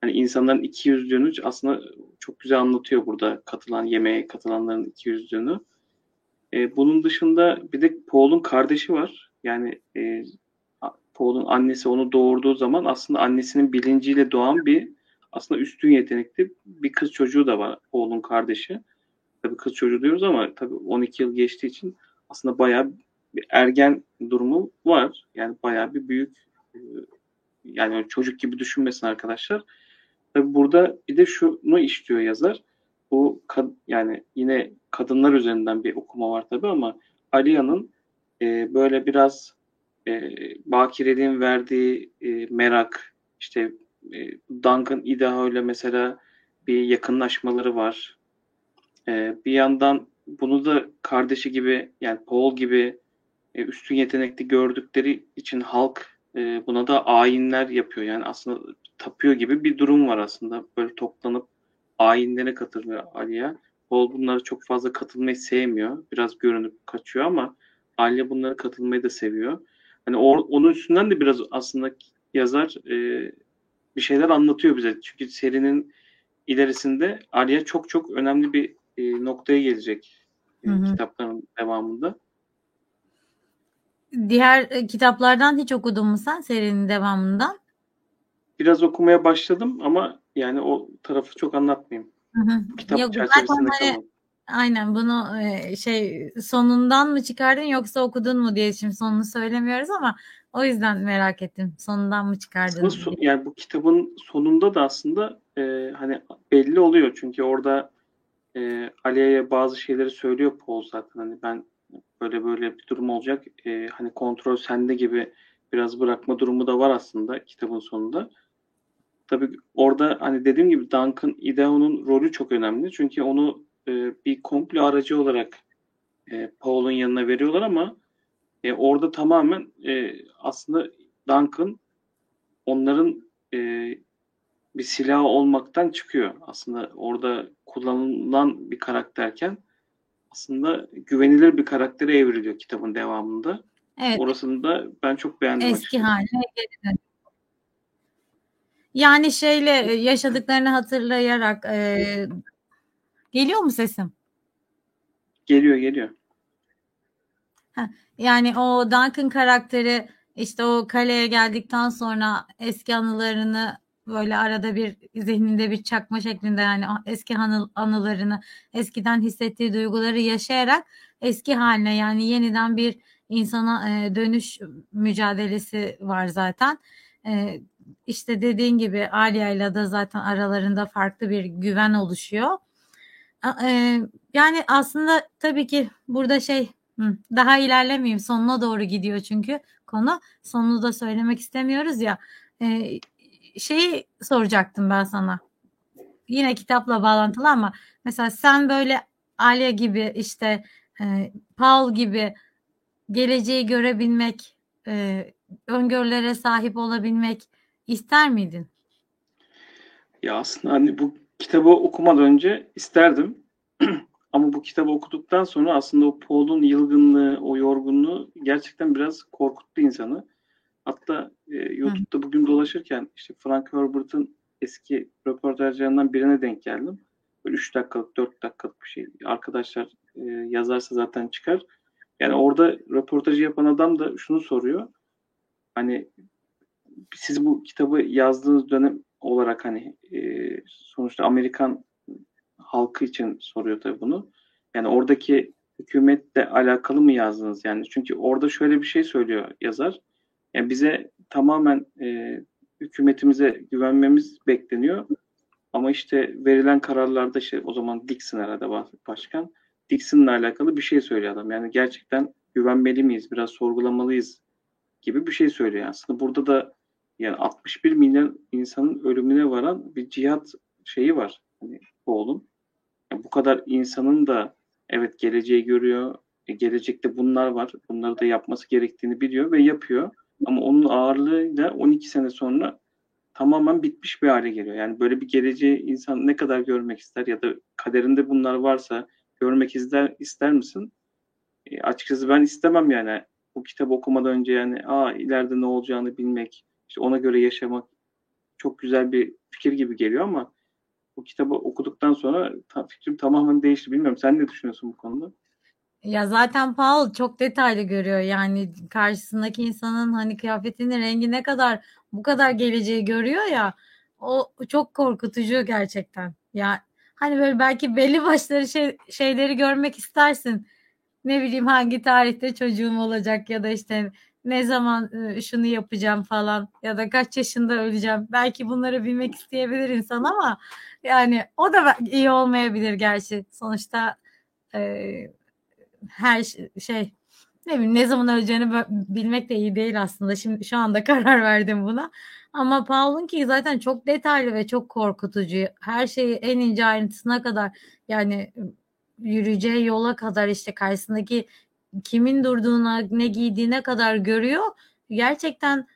hani insanların iki yüzlüğünü aslında çok güzel anlatıyor burada katılan yemeğe katılanların iki yüzlüğünü. E, bunun dışında bir de Paul'un kardeşi var. Yani e, Paul'un annesi onu doğurduğu zaman aslında annesinin bilinciyle doğan bir aslında üstün yetenekli bir kız çocuğu da var Paul'un kardeşi. Tabii kız çocuğu diyoruz ama tabii 12 yıl geçtiği için aslında bayağı bir ergen durumu var. Yani bayağı bir büyük e, yani çocuk gibi düşünmesin arkadaşlar. Tabii burada bir de şunu işliyor yazar. Bu yani yine kadınlar üzerinden bir okuma var tabii ama Aliya'nın e, böyle biraz e, Bakireli'nin verdiği e, merak işte e, Duncan ile mesela bir yakınlaşmaları var. E, bir yandan bunu da kardeşi gibi yani Paul gibi e, üstün yetenekli gördükleri için halk e, buna da ayinler yapıyor. Yani aslında tapıyor gibi bir durum var aslında. Böyle toplanıp ayinlere katılıyor Aliye. Paul bunlara çok fazla katılmayı sevmiyor. Biraz görünüp kaçıyor ama Aliye bunlara katılmayı da seviyor. Hani or, onun üstünden de biraz aslında yazar e, bir şeyler anlatıyor bize. Çünkü serinin ilerisinde Aliye çok çok önemli bir e, noktaya gelecek e, kitapların devamında. Diğer e, kitaplardan hiç okudun mu sen serinin devamından? Biraz okumaya başladım ama yani o tarafı çok anlatmayayım. Hı hı. Kitap Yok, çerçevesinde hani, Aynen bunu e, şey sonundan mı çıkardın yoksa okudun mu diye şimdi sonunu söylemiyoruz ama o yüzden merak ettim. Sonundan mı çıkardın? So, yani bu kitabın sonunda da aslında e, hani belli oluyor çünkü orada e, Aliye'ye bazı şeyleri söylüyor Paul zaten. Hani ben böyle böyle bir durum olacak. E, hani kontrol sende gibi biraz bırakma durumu da var aslında kitabın sonunda. Tabii orada hani dediğim gibi Duncan Idaho'nun rolü çok önemli. Çünkü onu e, bir komplo aracı olarak e, Paul'un yanına veriyorlar ama e, orada tamamen e, aslında Duncan onların e, bir silah olmaktan çıkıyor. Aslında orada kullanılan bir karakterken aslında güvenilir bir karaktere evriliyor kitabın devamında. Evet. Orasını da ben çok beğendim. Eski haline geri Yani şeyle yaşadıklarını hatırlayarak e, geliyor mu sesim? Geliyor geliyor. Ha, yani o Duncan karakteri işte o kaleye geldikten sonra eski anılarını böyle arada bir zihninde bir çakma şeklinde yani eski anı, anılarını eskiden hissettiği duyguları yaşayarak eski haline yani yeniden bir insana e, dönüş mücadelesi var zaten. E, işte dediğin gibi Alia ile de zaten aralarında farklı bir güven oluşuyor. E, yani aslında tabii ki burada şey daha ilerlemeyeyim sonuna doğru gidiyor çünkü konu sonunu da söylemek istemiyoruz ya. Şeyi soracaktım ben sana. Yine kitapla bağlantılı ama mesela sen böyle Alya gibi işte e, Paul gibi geleceği görebilmek, e, öngörülere sahip olabilmek ister miydin? Ya aslında hani bu kitabı okumadan önce isterdim. Ama bu kitabı okuduktan sonra aslında o Paul'un yılgınlığı, o yorgunluğu gerçekten biraz korkuttu insanı. Hatta e, YouTube'da Hı. bugün dolaşırken işte Frank Herbert'ın eski röportajlarından birine denk geldim. Böyle 3 dakikalık, 4 dakikalık bir şey. Arkadaşlar e, yazarsa zaten çıkar. Yani orada röportajı yapan adam da şunu soruyor. Hani siz bu kitabı yazdığınız dönem olarak hani e, sonuçta Amerikan halkı için soruyor tabii bunu. Yani oradaki hükümetle alakalı mı yazdınız yani? Çünkü orada şöyle bir şey söylüyor yazar. Yani bize tamamen e, hükümetimize güvenmemiz bekleniyor. Ama işte verilen kararlarda işte o zaman Dixon herhalde başkan. Dixon'la alakalı bir şey söylüyor adam. Yani gerçekten güvenmeli miyiz? Biraz sorgulamalıyız gibi bir şey söylüyor. Aslında burada da yani 61 milyon insanın ölümüne varan bir cihat şeyi var. Hani oğlum. Yani bu kadar insanın da evet geleceği görüyor. E, gelecekte bunlar var. Bunları da yapması gerektiğini biliyor ve yapıyor. Ama onun ağırlığıyla 12 sene sonra tamamen bitmiş bir hale geliyor. Yani böyle bir geleceği insan ne kadar görmek ister ya da kaderinde bunlar varsa görmek ister, ister misin? E, açıkçası ben istemem yani. Bu kitabı okumadan önce yani aa ileride ne olacağını bilmek, işte ona göre yaşamak çok güzel bir fikir gibi geliyor ama bu kitabı okuduktan sonra fikrim tamamen değişti. Bilmiyorum sen ne düşünüyorsun bu konuda? Ya zaten Paul çok detaylı görüyor yani karşısındaki insanın hani kıyafetinin rengi ne kadar bu kadar geleceği görüyor ya o çok korkutucu gerçekten. Ya hani böyle belki belli başları şey, şeyleri görmek istersin. Ne bileyim hangi tarihte çocuğum olacak ya da işte ne zaman şunu yapacağım falan ya da kaç yaşında öleceğim. Belki bunları bilmek isteyebilir insan ama yani o da iyi olmayabilir gerçi. Sonuçta her şey ne bileyim ne zaman öleceğini bilmek de iyi değil aslında. Şimdi şu anda karar verdim buna. Ama Paul'un ki zaten çok detaylı ve çok korkutucu. Her şeyi en ince ayrıntısına kadar yani yürüyeceği yola kadar işte karşısındaki kimin durduğuna, ne giydiğine kadar görüyor. Gerçekten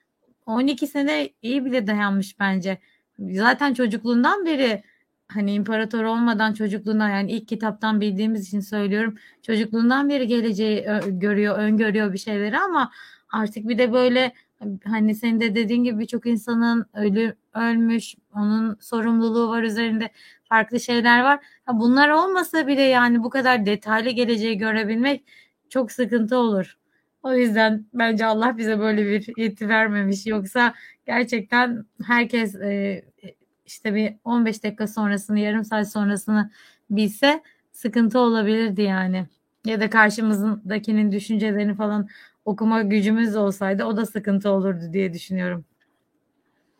12 sene iyi bile dayanmış bence. Zaten çocukluğundan beri hani imparator olmadan çocukluğundan yani ilk kitaptan bildiğimiz için söylüyorum. Çocukluğundan beri geleceği görüyor, öngörüyor bir şeyleri ama artık bir de böyle hani senin de dediğin gibi birçok insanın ölü ölmüş, onun sorumluluğu var üzerinde farklı şeyler var. Bunlar olmasa bile yani bu kadar detaylı geleceği görebilmek çok sıkıntı olur. O yüzden bence Allah bize böyle bir yeti vermemiş. Yoksa gerçekten herkes e, işte bir 15 dakika sonrasını, yarım saat sonrasını bilse sıkıntı olabilirdi yani. Ya da karşımızdakinin düşüncelerini falan okuma gücümüz olsaydı o da sıkıntı olurdu diye düşünüyorum.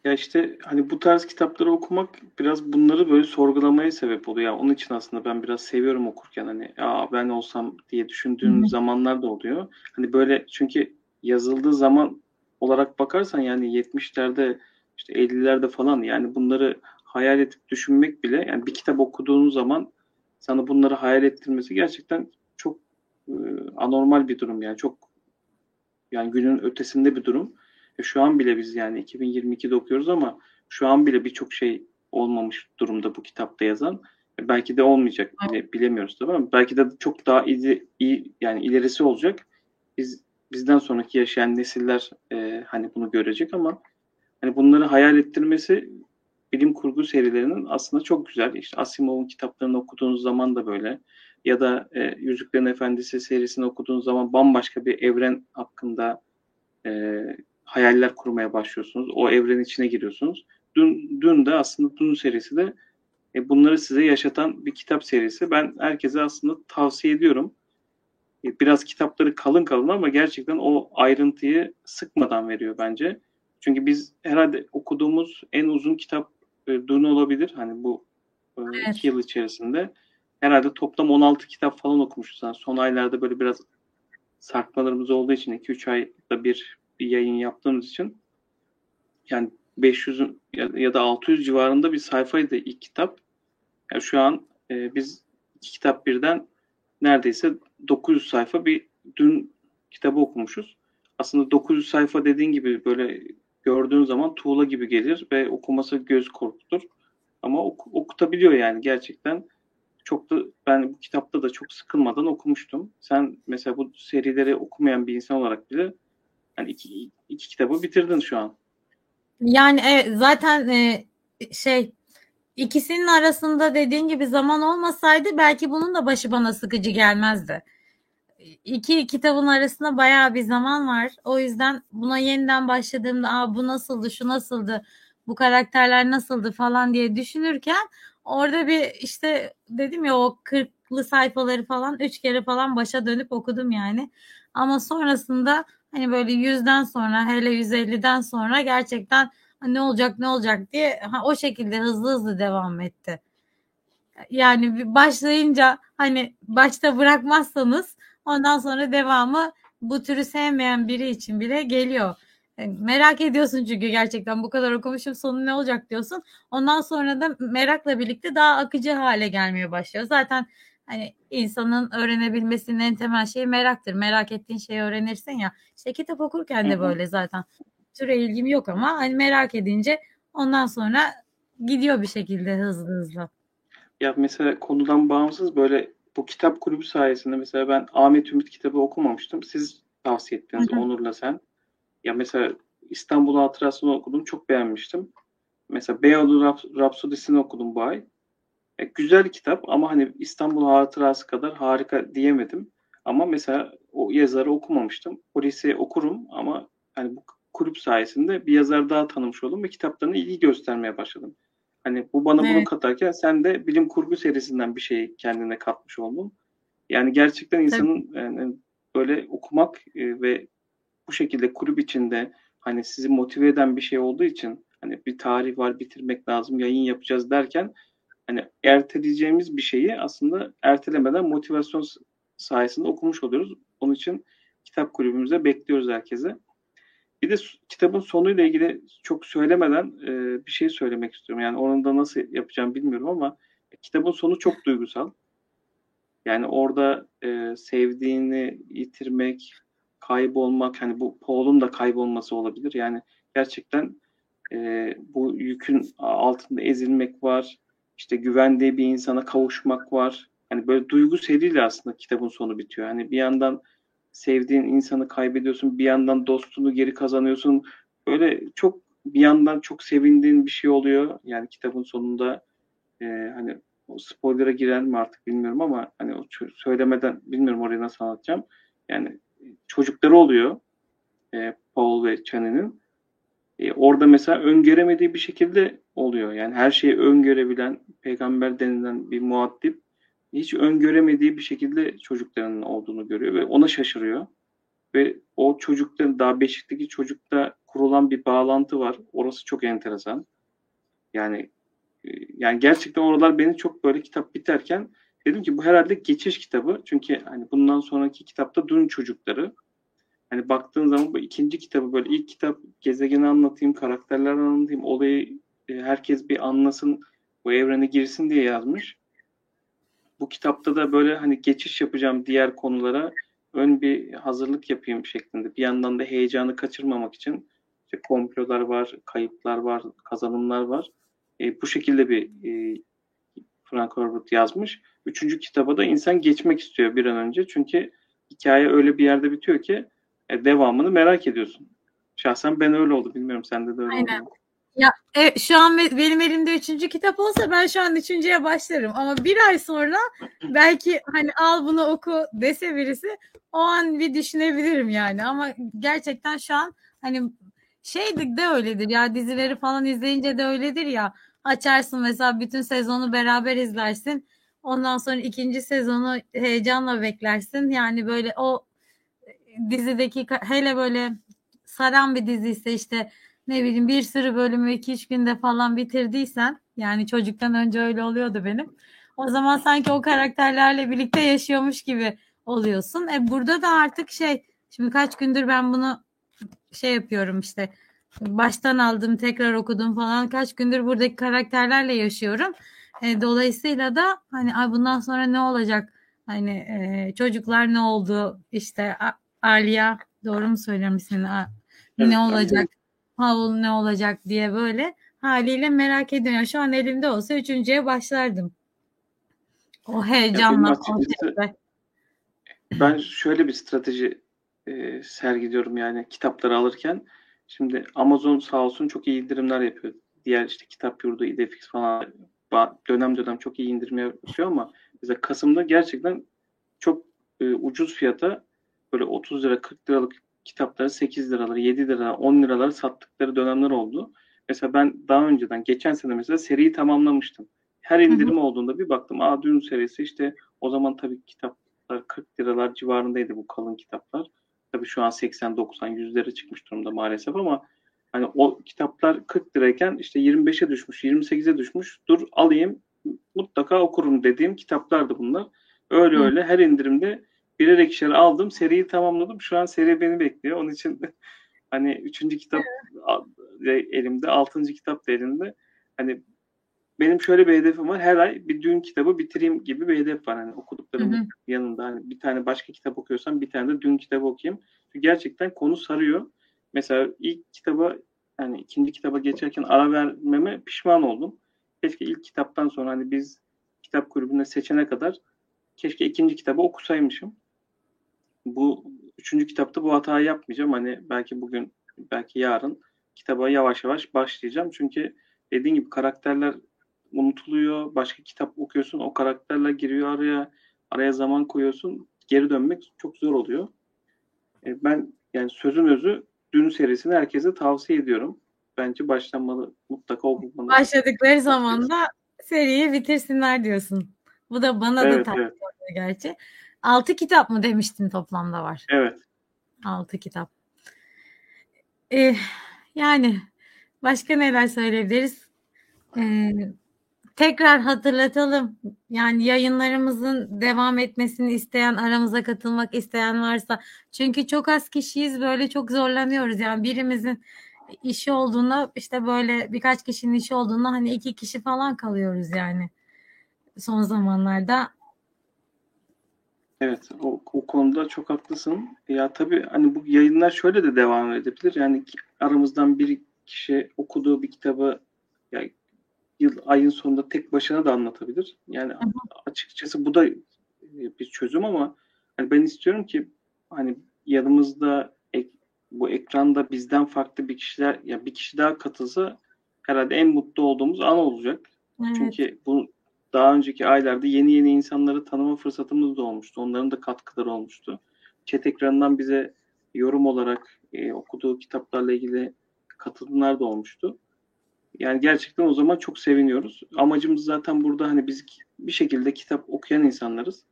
Ya işte hani bu tarz kitapları okumak biraz bunları böyle sorgulamaya sebep oluyor. Yani onun için aslında ben biraz seviyorum okurken hani ya ben olsam diye düşündüğüm Hı. zamanlar da oluyor. Hani böyle çünkü yazıldığı zaman olarak bakarsan yani 70'lerde işte 50'lerde falan yani bunları hayal edip düşünmek bile yani bir kitap okuduğun zaman sana bunları hayal ettirmesi gerçekten çok e, anormal bir durum yani çok yani günün ötesinde bir durum. E, şu an bile biz yani 2022'de okuyoruz ama şu an bile birçok şey olmamış durumda bu kitapta yazan. E, belki de olmayacak bile, bilemiyoruz tabii ama belki de çok daha iyi, iyi yani ilerisi olacak. Biz bizden sonraki yaşayan nesiller e, hani bunu görecek ama hani bunları hayal ettirmesi bilim kurgu serilerinin aslında çok güzel. İşte Asimov'un kitaplarını okuduğunuz zaman da böyle ya da e, Yüzüklerin Efendisi serisini okuduğunuz zaman bambaşka bir evren hakkında e, hayaller kurmaya başlıyorsunuz. O evrenin içine giriyorsunuz. Dün, dün de aslında Dün serisi de e, bunları size yaşatan bir kitap serisi. Ben herkese aslında tavsiye ediyorum. E, biraz kitapları kalın kalın ama gerçekten o ayrıntıyı sıkmadan veriyor bence. Çünkü biz herhalde okuduğumuz en uzun kitap e, Dune olabilir. Hani bu e, evet. iki yıl içerisinde. Herhalde toplam 16 kitap falan okumuşuz. Yani son aylarda böyle biraz sarkmalarımız olduğu için 2-3 ayda bir bir yayın yaptığımız için yani 500 ya da 600 civarında bir sayfaydı ilk kitap. Yani şu an e, biz iki kitap birden neredeyse 900 sayfa bir dün kitabı okumuşuz. Aslında 900 sayfa dediğin gibi böyle gördüğün zaman tuğla gibi gelir ve okuması göz korkutur. Ama ok- okutabiliyor yani gerçekten. Çok da ben bu kitapta da çok sıkılmadan okumuştum. Sen mesela bu serileri okumayan bir insan olarak bile yani iki, iki kitabı bitirdin şu an. Yani evet, zaten e, şey ikisinin arasında dediğin gibi zaman olmasaydı belki bunun da başı bana sıkıcı gelmezdi. İki kitabın arasında bayağı bir zaman var. O yüzden buna yeniden başladığımda Aa, bu nasıldı, şu nasıldı, bu karakterler nasıldı falan diye düşünürken orada bir işte dedim ya o kırklı sayfaları falan üç kere falan başa dönüp okudum yani. Ama sonrasında hani böyle yüzden sonra hele 150'den sonra gerçekten ne olacak ne olacak diye ha, o şekilde hızlı hızlı devam etti. Yani başlayınca hani başta bırakmazsanız ondan sonra devamı bu türü sevmeyen biri için bile geliyor. Yani merak ediyorsun çünkü gerçekten bu kadar okumuşum sonu ne olacak diyorsun. Ondan sonra da merakla birlikte daha akıcı hale gelmeye başlıyor. Zaten hani insanın öğrenebilmesinin en temel şeyi meraktır. Merak ettiğin şeyi öğrenirsin ya. İşte kitap okurken de böyle zaten. Türe ilgim yok ama hani merak edince ondan sonra gidiyor bir şekilde hızlı hızlı. Ya mesela konudan bağımsız böyle bu kitap kulübü sayesinde mesela ben Ahmet Ümit kitabı okumamıştım. Siz tavsiye ettiniz hı hı. Onur'la sen. Ya mesela İstanbul Hatırası'nı okudum. Çok beğenmiştim. Mesela Beyoğlu Raps Rapsodisi'ni okudum bu ay. E, güzel kitap ama hani İstanbul Hatırası kadar harika diyemedim. Ama mesela o yazarı okumamıştım. Polisi okurum ama hani bu kulüp sayesinde bir yazar daha tanımış oldum ve kitaplarına ilgi göstermeye başladım. Hani bu bana evet. bunu katarken sen de bilim kurgu serisinden bir şey kendine katmış oldun. Yani gerçekten insanın yani böyle okumak e, ve bu şekilde kulüp içinde hani sizi motive eden bir şey olduğu için hani bir tarih var bitirmek lazım yayın yapacağız derken hani erteleyeceğimiz bir şeyi aslında ertelemeden motivasyon sayesinde okumuş oluyoruz. Onun için kitap kulübümüze bekliyoruz herkese. Bir de kitabın sonuyla ilgili çok söylemeden e, bir şey söylemek istiyorum. Yani onun da nasıl yapacağım bilmiyorum ama kitabın sonu çok duygusal. Yani orada e, sevdiğini yitirmek, kaybolmak, hani bu Paul'un da kaybolması olabilir. Yani gerçekten e, bu yükün altında ezilmek var. İşte güvendiği bir insana kavuşmak var. Hani böyle duygu seriyle aslında kitabın sonu bitiyor. Hani bir yandan sevdiğin insanı kaybediyorsun, bir yandan dostunu geri kazanıyorsun. Böyle çok bir yandan çok sevindiğin bir şey oluyor. Yani kitabın sonunda e, hani o spoiler'a girer mi artık bilmiyorum ama hani o söylemeden bilmiyorum orayı nasıl anlatacağım. Yani çocukları oluyor e, Paul ve Chan'inin. E, orada mesela öngöremediği bir şekilde oluyor. Yani her şeyi öngörebilen peygamber denilen bir muaddip hiç öngöremediği bir şekilde çocuklarının olduğunu görüyor ve ona şaşırıyor. Ve o çocukların daha Beşik'teki çocukta kurulan bir bağlantı var. Orası çok enteresan. Yani e, yani gerçekten oralar beni çok böyle kitap biterken dedim ki bu herhalde geçiş kitabı. Çünkü hani bundan sonraki kitapta Dün çocukları. Hani baktığın zaman bu ikinci kitabı böyle ilk kitap gezegeni anlatayım, karakterler anlatayım, olayı e, herkes bir anlasın, bu evrene girsin diye yazmış bu kitapta da böyle hani geçiş yapacağım diğer konulara ön bir hazırlık yapayım şeklinde. Bir yandan da heyecanı kaçırmamak için işte komplolar var, kayıplar var, kazanımlar var. E, bu şekilde bir e, Frank Herbert yazmış. Üçüncü kitaba da insan geçmek istiyor bir an önce. Çünkü hikaye öyle bir yerde bitiyor ki e, devamını merak ediyorsun. Şahsen ben öyle oldu. Bilmiyorum sende de öyle Aynen. oldu. Ya e, şu an benim elimde üçüncü kitap olsa ben şu an üçüncüye başlarım. Ama bir ay sonra belki hani al bunu oku dese birisi o an bir düşünebilirim yani. Ama gerçekten şu an hani şeydik de öyledir ya dizileri falan izleyince de öyledir ya. Açarsın mesela bütün sezonu beraber izlersin. Ondan sonra ikinci sezonu heyecanla beklersin. Yani böyle o dizideki hele böyle saran bir dizi ise işte ne bileyim bir sürü bölümü iki üç günde falan bitirdiysen yani çocuktan önce öyle oluyordu benim. O zaman sanki o karakterlerle birlikte yaşıyormuş gibi oluyorsun. E burada da artık şey şimdi kaç gündür ben bunu şey yapıyorum işte baştan aldım tekrar okudum falan kaç gündür buradaki karakterlerle yaşıyorum. E, dolayısıyla da hani ay bundan sonra ne olacak? Hani e, çocuklar ne oldu? İşte Aliya doğru mu söylüyorum ismini? Evet, ne olacak? Paul ne olacak diye böyle haliyle merak ediyorum. Şu an elimde olsa üçüncüye başlardım. O heyecanla. ben şöyle bir strateji e, sergiliyorum yani kitapları alırken. Şimdi Amazon sağ olsun çok iyi indirimler yapıyor. Diğer işte kitap yurdu, idefix falan dönem dönem çok iyi indirim yapıyor ama bize Kasım'da gerçekten çok e, ucuz fiyata böyle 30 lira 40 liralık kitapları 8 liraları 7 lira 10 liraları sattıkları dönemler oldu. Mesela ben daha önceden geçen sene mesela seriyi tamamlamıştım. Her indirim hı hı. olduğunda bir baktım. Aa dün serisi işte o zaman tabii kitaplar 40 liralar civarındaydı bu kalın kitaplar. Tabii şu an 80 90 100'lere çıkmış durumda maalesef ama hani o kitaplar 40 lirayken işte 25'e düşmüş, 28'e düşmüş. Dur alayım mutlaka okurum dediğim kitaplardı bunlar. Öyle Hı. öyle her indirimde birer ikişer aldım. Seriyi tamamladım. Şu an seri beni bekliyor. Onun için hani üçüncü kitap evet. elimde, altıncı kitap da elimde. Hani benim şöyle bir hedefim var. Her ay bir dün kitabı bitireyim gibi bir hedef var. Hani okuduklarım hı hı. yanında. Hani bir tane başka kitap okuyorsam bir tane de dün kitabı okuyayım. Çünkü gerçekten konu sarıyor. Mesela ilk kitaba yani ikinci kitaba geçerken ara vermeme pişman oldum. Keşke ilk kitaptan sonra hani biz kitap kulübünde seçene kadar keşke ikinci kitabı okusaymışım. Bu üçüncü kitapta bu hatayı yapmayacağım. Hani belki bugün, belki yarın kitaba yavaş yavaş başlayacağım. Çünkü dediğim gibi karakterler unutuluyor. Başka kitap okuyorsun, o karakterler giriyor araya. Araya zaman koyuyorsun. Geri dönmek çok zor oluyor. E, ben yani sözün özü Dün serisini herkese tavsiye ediyorum. Bence başlanmalı, mutlaka okunmalı. Başladıkları zaman da seriyi bitirsinler diyorsun. Bu da bana evet, da tavsiye evet. gerçi. Altı kitap mı demiştin toplamda var? Evet. Altı kitap. Ee, yani başka neler söyleyebiliriz? Ee, tekrar hatırlatalım. Yani yayınlarımızın devam etmesini isteyen, aramıza katılmak isteyen varsa. Çünkü çok az kişiyiz böyle çok zorlanıyoruz. Yani birimizin işi olduğunda işte böyle birkaç kişinin işi olduğunda hani iki kişi falan kalıyoruz yani son zamanlarda. Evet o, o konuda çok haklısın. Ya tabii hani bu yayınlar şöyle de devam edebilir. Yani aramızdan bir kişi okuduğu bir kitabı yani yıl ayın sonunda tek başına da anlatabilir. Yani hı hı. açıkçası bu da e, bir çözüm ama hani ben istiyorum ki hani yanımızda ek, bu ekranda bizden farklı bir kişiler ya bir kişi daha katılsa herhalde en mutlu olduğumuz an olacak. Evet. Çünkü bu daha önceki aylarda yeni yeni insanları tanıma fırsatımız da olmuştu. Onların da katkıları olmuştu. Chat ekranından bize yorum olarak e, okuduğu kitaplarla ilgili katılımlar da olmuştu. Yani gerçekten o zaman çok seviniyoruz. Amacımız zaten burada hani biz bir şekilde kitap okuyan insanlarız.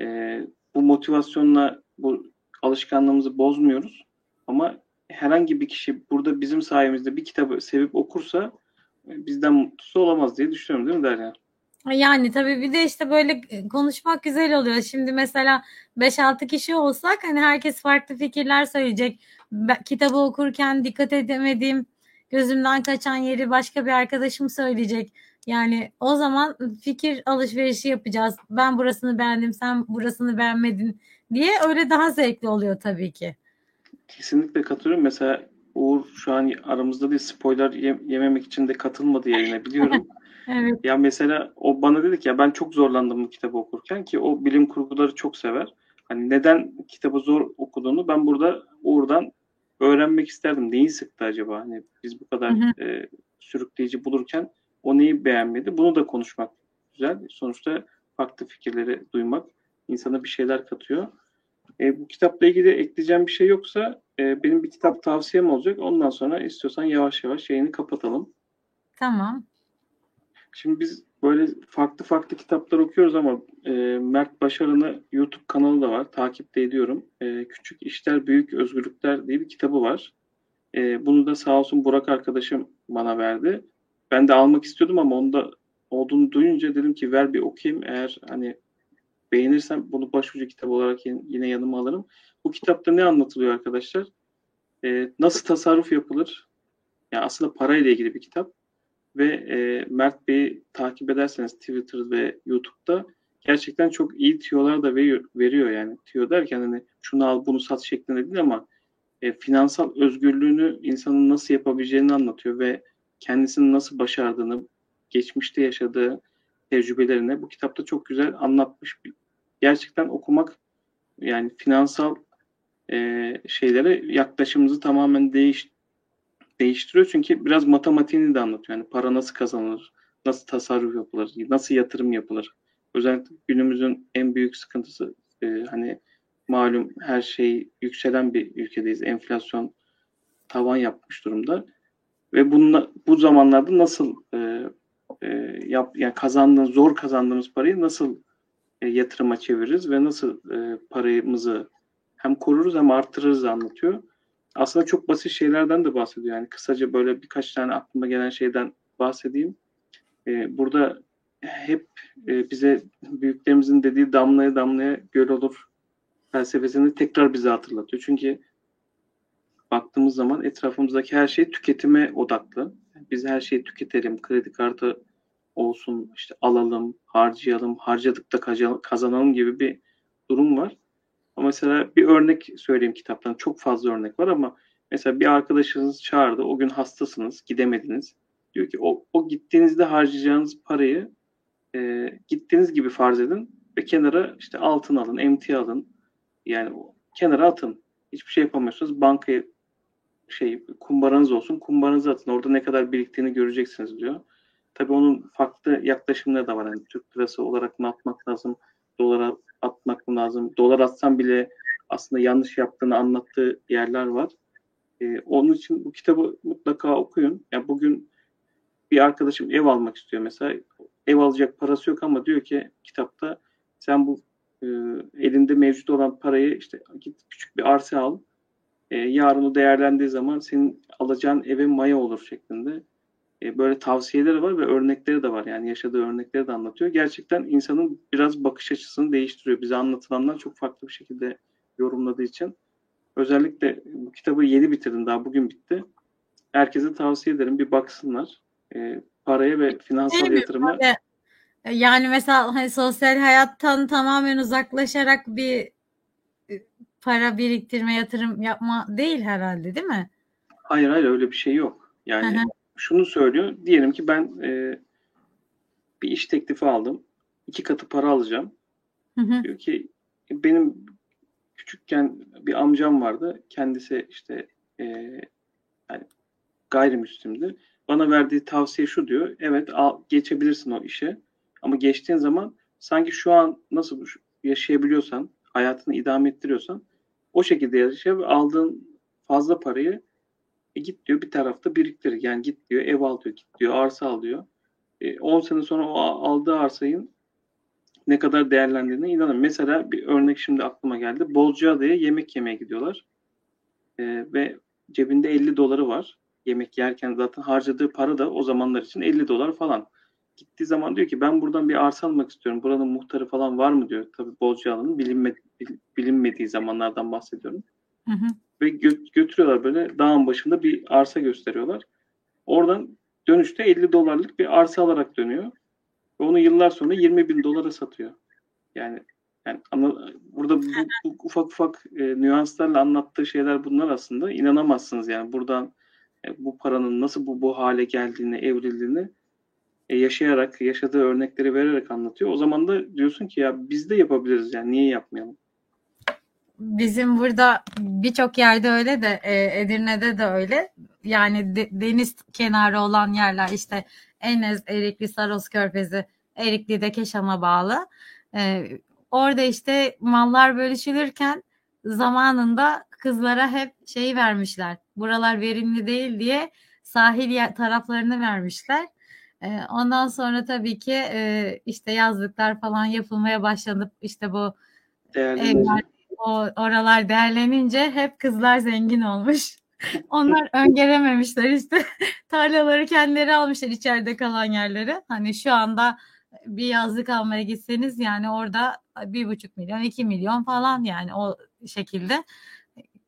Ee, bu motivasyonla bu alışkanlığımızı bozmuyoruz. Ama herhangi bir kişi burada bizim sayemizde bir kitabı sevip okursa e, bizden mutlusu olamaz diye düşünüyorum değil mi Derya? Yani tabii bir de işte böyle konuşmak güzel oluyor. Şimdi mesela 5-6 kişi olsak hani herkes farklı fikirler söyleyecek. Kitabı okurken dikkat edemediğim gözümden kaçan yeri başka bir arkadaşım söyleyecek. Yani o zaman fikir alışverişi yapacağız. Ben burasını beğendim, sen burasını beğenmedin diye öyle daha zevkli oluyor tabii ki. Kesinlikle katılıyorum. Mesela Uğur şu an aramızda bir spoiler yememek için de katılmadı yayına biliyorum. evet. Ya mesela o bana dedi ki ya ben çok zorlandım bu kitabı okurken ki o bilim kurguları çok sever. Hani neden kitabı zor okuduğunu ben burada Uğur'dan öğrenmek isterdim. Neyi sıktı acaba? Hani biz bu kadar hı hı. E, sürükleyici bulurken o neyi beğenmedi? Bunu da konuşmak güzel. Sonuçta farklı fikirleri duymak insana bir şeyler katıyor. E, bu kitapla ilgili ekleyeceğim bir şey yoksa e, benim bir kitap tavsiyem olacak. Ondan sonra istiyorsan yavaş yavaş yayını kapatalım. Tamam. Şimdi biz böyle farklı farklı kitaplar okuyoruz ama e, Mert Başarın'ı YouTube kanalı da var. Takipte ediyorum. E, Küçük İşler Büyük Özgürlükler diye bir kitabı var. E, bunu da sağ olsun Burak arkadaşım bana verdi. Ben de almak istiyordum ama onda olduğunu duyunca dedim ki ver bir okuyayım. Eğer hani beğenirsem bunu başucu kitap olarak yine yanıma alırım. Bu kitapta ne anlatılıyor arkadaşlar? E, nasıl tasarruf yapılır? Yani aslında parayla ilgili bir kitap ve e, Mert Bey'i takip ederseniz Twitter ve YouTube'da gerçekten çok iyi tiyolar da veriyor, veriyor yani. Tiyo derken hani şunu al bunu sat şeklinde değil ama e, finansal özgürlüğünü insanın nasıl yapabileceğini anlatıyor ve kendisini nasıl başardığını, geçmişte yaşadığı tecrübelerini bu kitapta çok güzel anlatmış. Gerçekten okumak yani finansal e, şeylere yaklaşımımızı tamamen değiş, değiştiriyor. Çünkü biraz matematiğini de anlatıyor. Yani para nasıl kazanılır, nasıl tasarruf yapılır, nasıl yatırım yapılır. Özellikle günümüzün en büyük sıkıntısı e, hani malum her şey yükselen bir ülkedeyiz. Enflasyon tavan yapmış durumda. Ve bununla, bu zamanlarda nasıl e, e, yap, yani kazandığımız, zor kazandığımız parayı nasıl e, yatırıma çeviririz ve nasıl e, paramızı hem koruruz hem arttırırız anlatıyor. Aslında çok basit şeylerden de bahsediyor. Yani kısaca böyle birkaç tane aklıma gelen şeyden bahsedeyim. E, burada hep e, bize büyüklerimizin dediği damlaya damlaya göl olur felsefesini tekrar bize hatırlatıyor. Çünkü baktığımız zaman etrafımızdaki her şey tüketime odaklı. Biz her şeyi tüketelim, kredi kartı olsun, işte alalım, harcayalım, harcadık da kazanalım gibi bir durum var. Ama mesela bir örnek söyleyeyim kitaptan. Çok fazla örnek var ama mesela bir arkadaşınız çağırdı. O gün hastasınız, gidemediniz. Diyor ki o, o gittiğinizde harcayacağınız parayı e, gittiğiniz gibi farz edin ve kenara işte altın alın, emtia alın. Yani kenara atın. Hiçbir şey yapamıyorsunuz. Bankaya şey kumbaranız olsun. Kumbaranızı atın. Orada ne kadar biriktiğini göreceksiniz diyor. Tabii onun farklı yaklaşımları da var. Yani Türk lirası olarak mı atmak lazım? Dolara atmak lazım? Dolar atsam bile aslında yanlış yaptığını anlattığı yerler var. Ee, onun için bu kitabı mutlaka okuyun. Yani bugün bir arkadaşım ev almak istiyor mesela. Ev alacak parası yok ama diyor ki kitapta sen bu e, elinde mevcut olan parayı işte git küçük bir arsa al. E, yarın o değerlendiği zaman senin alacağın eve maya olur şeklinde. E, böyle tavsiyeleri var ve örnekleri de var. Yani yaşadığı örnekleri de anlatıyor. Gerçekten insanın biraz bakış açısını değiştiriyor. Bize anlatılanlar çok farklı bir şekilde yorumladığı için. Özellikle bu kitabı yeni bitirdim. Daha bugün bitti. Herkese tavsiye ederim. Bir baksınlar. E, paraya ve finansal yatırıma mi? Yani mesela hani sosyal hayattan tamamen uzaklaşarak bir e, para biriktirme, yatırım yapma değil herhalde değil mi? Hayır hayır öyle bir şey yok. Yani Hı-hı. Şunu söylüyor. Diyelim ki ben e, bir iş teklifi aldım. iki katı para alacağım. Hı-hı. Diyor ki benim küçükken bir amcam vardı. Kendisi işte e, yani gayrimüslimdi. Bana verdiği tavsiye şu diyor. Evet al, geçebilirsin o işe. Ama geçtiğin zaman sanki şu an nasıl yaşayabiliyorsan, hayatını idame ettiriyorsan o şekilde yaşa ve aldığın fazla parayı e git diyor bir tarafta biriktir. Yani git diyor ev al diyor, git diyor arsa al diyor. 10 e, sene sonra o aldığı arsayın ne kadar değerlendiğine inanın. Mesela bir örnek şimdi aklıma geldi. Bozcaada'ya yemek yemeye gidiyorlar. E, ve cebinde 50 doları var. Yemek yerken zaten harcadığı para da o zamanlar için 50 dolar falan gittiği zaman diyor ki ben buradan bir arsa almak istiyorum. Buranın muhtarı falan var mı diyor. Tabii Bozcaada'nın bilinme, bilinmediği zamanlardan bahsediyorum. Hı. Ve gö- götürüyorlar böyle dağın başında bir arsa gösteriyorlar. Oradan dönüşte 50 dolarlık bir arsa alarak dönüyor. Ve onu yıllar sonra 20 bin dolara satıyor. Yani yani ama burada bu, bu ufak ufak e, nüanslarla anlattığı şeyler bunlar aslında. inanamazsınız yani buradan e, bu paranın nasıl bu bu hale geldiğini, evrildiğini e, yaşayarak, yaşadığı örnekleri vererek anlatıyor. O zaman da diyorsun ki ya biz de yapabiliriz yani niye yapmayalım? Bizim burada birçok yerde öyle de e, Edirne'de de öyle. Yani de, deniz kenarı olan yerler işte Enes, Erikli, Saros Körfezi, Erikli'de Keşan'a bağlı. E, orada işte mallar bölüşülürken zamanında kızlara hep şeyi vermişler. Buralar verimli değil diye sahil taraflarını vermişler. Ondan sonra tabii ki işte yazlıklar falan yapılmaya başlanıp işte bu evler, o oralar değerlenince hep kızlar zengin olmuş. Onlar öngörememişler işte tarlaları kendileri almışlar içeride kalan yerleri. Hani şu anda bir yazlık almaya gitseniz yani orada bir buçuk milyon iki milyon falan yani o şekilde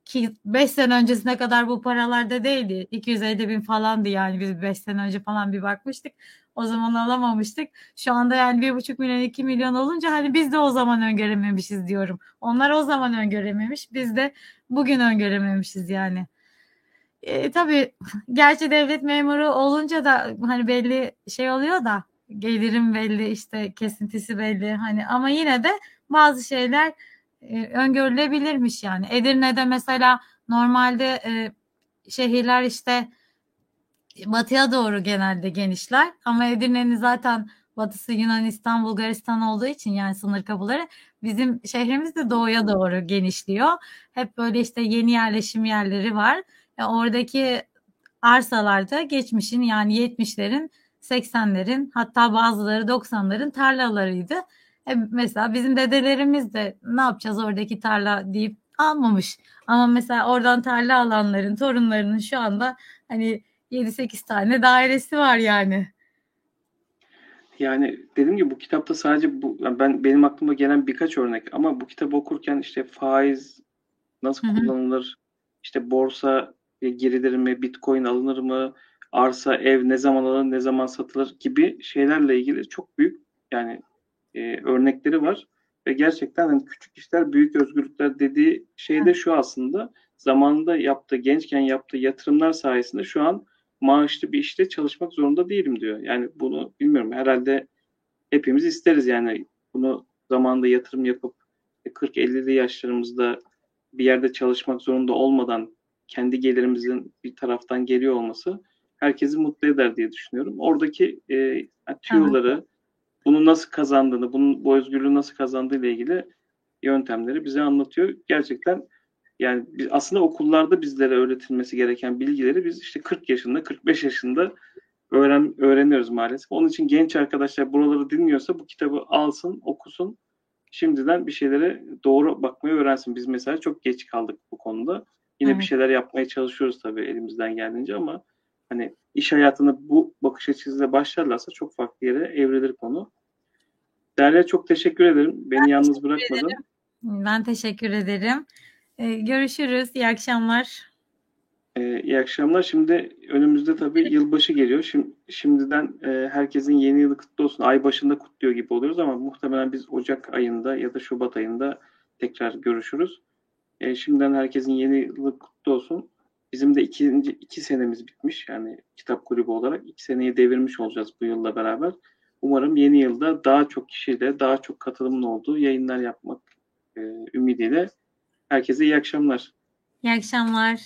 ki 5 sene öncesine kadar bu paralarda değildi. 250 bin falandı yani biz 5 sene önce falan bir bakmıştık. O zaman alamamıştık. Şu anda yani 1,5 milyon 2 milyon olunca hani biz de o zaman öngörememişiz diyorum. Onlar o zaman öngörememiş. Biz de bugün öngörememişiz yani. E, tabii gerçi devlet memuru olunca da hani belli şey oluyor da gelirim belli işte kesintisi belli hani ama yine de bazı şeyler e, öngörülebilirmiş yani. Edirne'de mesela normalde e, şehirler işte batıya doğru genelde genişler ama Edirne'nin zaten batısı Yunanistan, Bulgaristan olduğu için yani sınır kapıları bizim şehrimiz de doğuya doğru genişliyor. Hep böyle işte yeni yerleşim yerleri var. E, oradaki arsalarda geçmişin yani 70'lerin 80'lerin hatta bazıları 90'ların tarlalarıydı. E, mesela bizim dedelerimiz de ne yapacağız oradaki tarla deyip almamış. Ama mesela oradan tarla alanların torunlarının şu anda hani 7-8 tane dairesi var yani. Yani dediğim gibi bu kitapta sadece bu yani ben benim aklıma gelen birkaç örnek ama bu kitabı okurken işte faiz nasıl Hı hı. kullanılır, işte borsa girilir mi, bitcoin alınır mı, arsa, ev ne zaman alınır, ne zaman satılır gibi şeylerle ilgili çok büyük yani e, örnekleri var. Ve gerçekten hani küçük işler büyük özgürlükler dediği şey de şu aslında. Zamanında yaptığı gençken yaptığı yatırımlar sayesinde şu an maaşlı bir işte çalışmak zorunda değilim diyor. Yani bunu bilmiyorum herhalde hepimiz isteriz yani bunu zamanında yatırım yapıp 40-50'li yaşlarımızda bir yerde çalışmak zorunda olmadan kendi gelirimizin bir taraftan geliyor olması herkesi mutlu eder diye düşünüyorum. Oradaki e, tüyoları, evet. bunu nasıl kazandığını, bunun bu özgürlüğü nasıl kazandığı ile ilgili yöntemleri bize anlatıyor. Gerçekten yani biz, aslında okullarda bizlere öğretilmesi gereken bilgileri biz işte 40 yaşında, 45 yaşında öğren öğreniyoruz maalesef. Onun için genç arkadaşlar buraları dinliyorsa bu kitabı alsın, okusun. Şimdiden bir şeylere doğru bakmayı öğrensin. Biz mesela çok geç kaldık bu konuda. Yine evet. bir şeyler yapmaya çalışıyoruz tabii elimizden geldiğince ama hani iş hayatını bu bakış açısıyla başlarlarsa çok farklı yere evrilir konu. Derya çok teşekkür ederim. Beni ben yalnız bırakmadın. Ederim. Ben teşekkür ederim. Ee, görüşürüz. İyi akşamlar. Ee, iyi akşamlar. Şimdi önümüzde tabii yılbaşı geliyor. Şimdi, şimdiden e, herkesin yeni yılı kutlu olsun. Ay başında kutluyor gibi oluyoruz ama muhtemelen biz Ocak ayında ya da Şubat ayında tekrar görüşürüz. E, şimdiden herkesin yeni yılı kutlu olsun. Bizim de ikinci, iki senemiz bitmiş. Yani kitap kulübü olarak iki seneyi devirmiş olacağız bu yılla beraber. Umarım yeni yılda daha çok kişiyle, daha çok katılımın olduğu yayınlar yapmak e, ümidiyle. Herkese iyi akşamlar. İyi akşamlar.